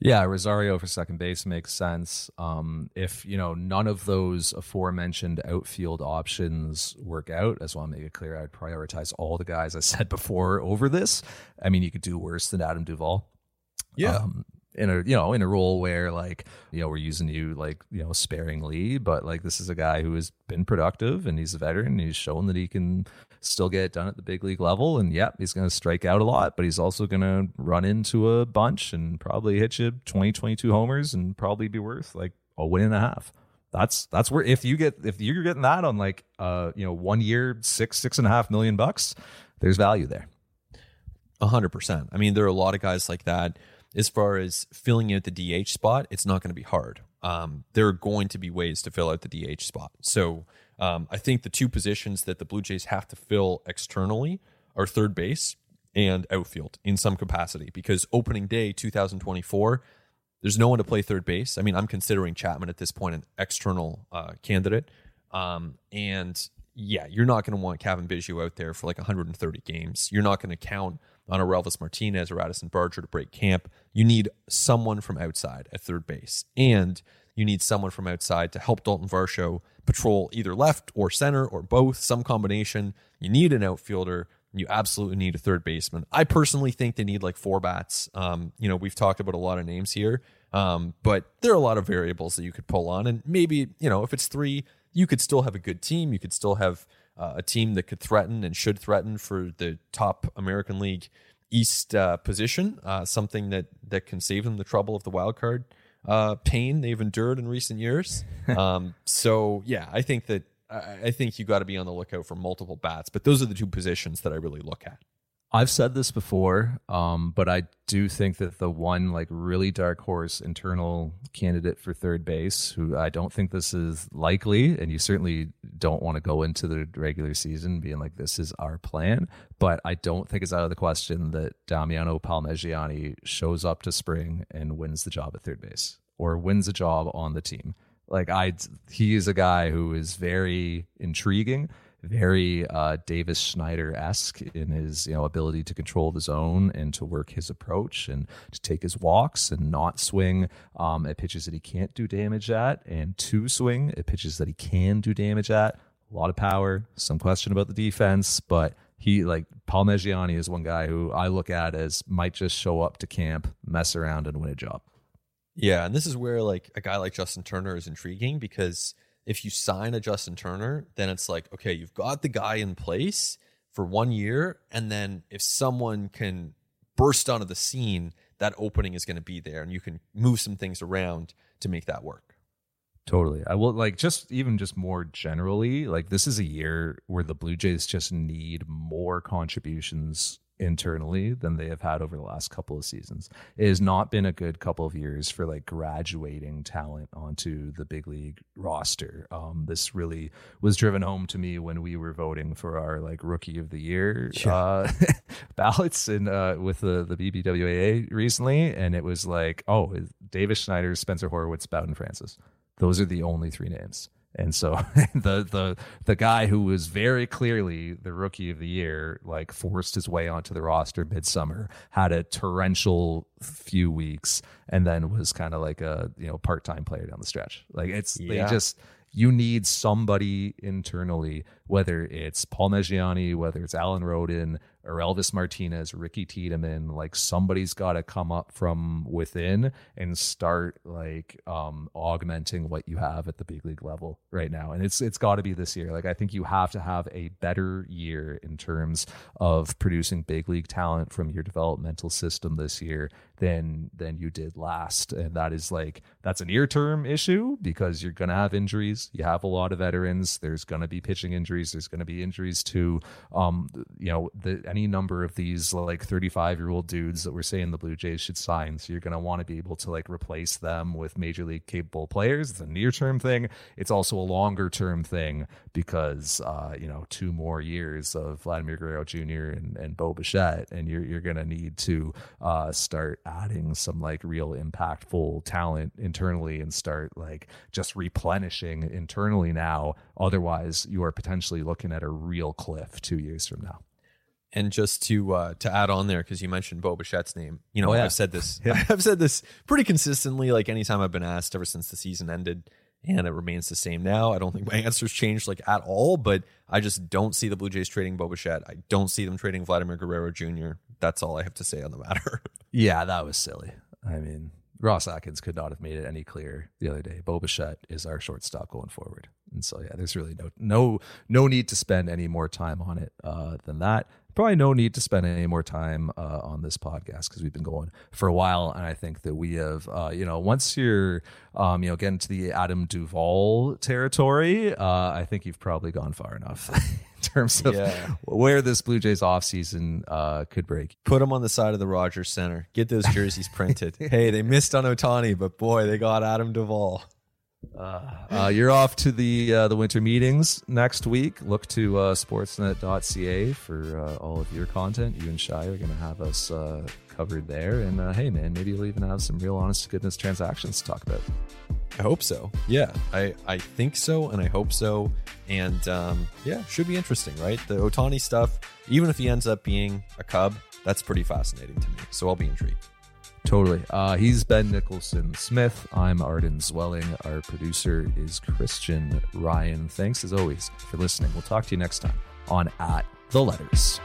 [SPEAKER 1] Yeah, Rosario for second base makes sense. Um, if you know none of those aforementioned outfield options work out, as well, make it clear I'd prioritize all the guys I said before over this. I mean, you could do worse than Adam Duvall.
[SPEAKER 2] Yeah.
[SPEAKER 1] Um, in a you know in a role where like you know we're using you like you know sparingly but like this is a guy who has been productive and he's a veteran and he's shown that he can still get it done at the big league level. And yep he's going to strike out a lot but he's also going to run into a bunch and probably hit you 20 22 homers and probably be worth like a win and a half. That's that's where if you get if you're getting that on like uh you know one year six six and a half million bucks there's value there.
[SPEAKER 2] A hundred percent. I mean there are a lot of guys like that. As far as filling out the DH spot, it's not going to be hard. Um, there are going to be ways to fill out the DH spot. So um, I think the two positions that the Blue Jays have to fill externally are third base and outfield in some capacity because opening day 2024, there's no one to play third base. I mean, I'm considering Chapman at this point an external uh, candidate. Um, and yeah, you're not going to want Cavan Biggio out there for like 130 games. You're not going to count on Orelvis Martinez or Addison Barger to break camp. You need someone from outside at third base. And you need someone from outside to help Dalton Varsho patrol either left or center or both, some combination. You need an outfielder. You absolutely need a third baseman. I personally think they need like four bats. Um, you know, we've talked about a lot of names here, um, but there are a lot of variables that you could pull on. And maybe, you know, if it's three, you could still have a good team. You could still have uh, a team that could threaten and should threaten for the top American League East uh, position, uh, something that that can save them the trouble of the wild card uh, pain they've endured in recent years. um, so yeah, I think that I, I think you got to be on the lookout for multiple bats, but those are the two positions that I really look at.
[SPEAKER 1] I've said this before, um, but I do think that the one like really dark horse internal candidate for third base, who I don't think this is likely, and you certainly don't want to go into the regular season being like this is our plan, but I don't think it's out of the question that Damiano Palmegiani shows up to spring and wins the job at third base or wins a job on the team. Like I, he is a guy who is very intriguing very uh, Davis Schneider esque in his you know ability to control the zone and to work his approach and to take his walks and not swing um, at pitches that he can't do damage at and to swing at pitches that he can do damage at. A lot of power, some question about the defense, but he like Palmegiani is one guy who I look at as might just show up to camp, mess around, and win a job.
[SPEAKER 2] Yeah, and this is where like a guy like Justin Turner is intriguing because if you sign a Justin Turner, then it's like, okay, you've got the guy in place for one year. And then if someone can burst onto the scene, that opening is going to be there and you can move some things around to make that work.
[SPEAKER 1] Totally. I will like just even just more generally, like this is a year where the Blue Jays just need more contributions internally than they have had over the last couple of seasons. It has not been a good couple of years for like graduating talent onto the big league roster. Um, this really was driven home to me when we were voting for our like rookie of the year uh, ballots and uh, with the the BBWAA recently, and it was like, oh, Davis Schneider, Spencer Horwitz, Bowden Francis. Those are the only three names. And so the the the guy who was very clearly the rookie of the year, like forced his way onto the roster midsummer, had a torrential few weeks, and then was kind of like a you know part time player down the stretch. Like it's yeah. they just you need somebody internally, whether it's Palmegiani, whether it's Alan Roden, or Elvis Martinez, Ricky Tiedemann, like somebody's got to come up from within and start like um, augmenting what you have at the big league level right now. And it's it's got to be this year. Like I think you have to have a better year in terms of producing big league talent from your developmental system this year than than you did last. And that is like that's a near term issue because you're gonna have injuries. You have a lot of veterans. There's gonna be pitching injuries. There's gonna be injuries to um you know the any number of these like 35 year old dudes that we're saying the Blue Jays should sign. So you're going to want to be able to like replace them with major league capable players. It's a near term thing. It's also a longer term thing because, uh, you know, two more years of Vladimir Guerrero Jr. and, and Bo Bichette, and you're, you're going to need to uh, start adding some like real impactful talent internally and start like just replenishing internally now. Otherwise, you are potentially looking at a real cliff two years from now.
[SPEAKER 2] And just to uh, to add on there, because you mentioned Bo Bichette's name, you know,
[SPEAKER 1] Oh, yeah.
[SPEAKER 2] I've said this, I've said this pretty consistently. Like anytime I've been asked, ever since the season ended, and it remains the same now. I don't think my answer's changed like at all, but I just don't see the Blue Jays trading Bo Bichette. I don't see them trading Vladimir Guerrero Jr. That's all I have to say on the matter.
[SPEAKER 1] Yeah, that was silly. I mean, Ross Atkins could not have made it any clearer the other day. Bo Bichette is our shortstop going forward, and so yeah, there's really no no no need to spend any more time on it uh, than that. Probably no need to spend any more time uh, on this podcast because we've been going for a while, and I think that we have, uh, you know, once you're, um, you know, getting to the Adam Duvall territory, uh, I think you've probably gone far enough in terms of
[SPEAKER 2] Yeah.
[SPEAKER 1] where this Blue Jays offseason uh, could break.
[SPEAKER 2] Put them on the side of the Rogers Centre. Get those jerseys printed. hey, they missed on Ohtani, but boy, they got Adam Duvall.
[SPEAKER 1] Uh, you're off to the uh, the winter meetings next week. Look to uh, sportsnet.ca for uh, all of your content. You and Shi are going to have us uh, covered there. And uh, hey, man, maybe you'll even have some real honest to goodness transactions to talk about.
[SPEAKER 2] I hope so. Yeah, I, I think so, and I hope so. And um, yeah, should be interesting, right? The Ohtani stuff, even if he ends up being a Cub, that's pretty fascinating to me. So I'll be intrigued.
[SPEAKER 1] Totally. Uh, he's Ben Nicholson Smith. I'm Arden Zwelling. Our producer is Christian Ryan. Thanks as always for listening. We'll talk to you next time on At the Letters.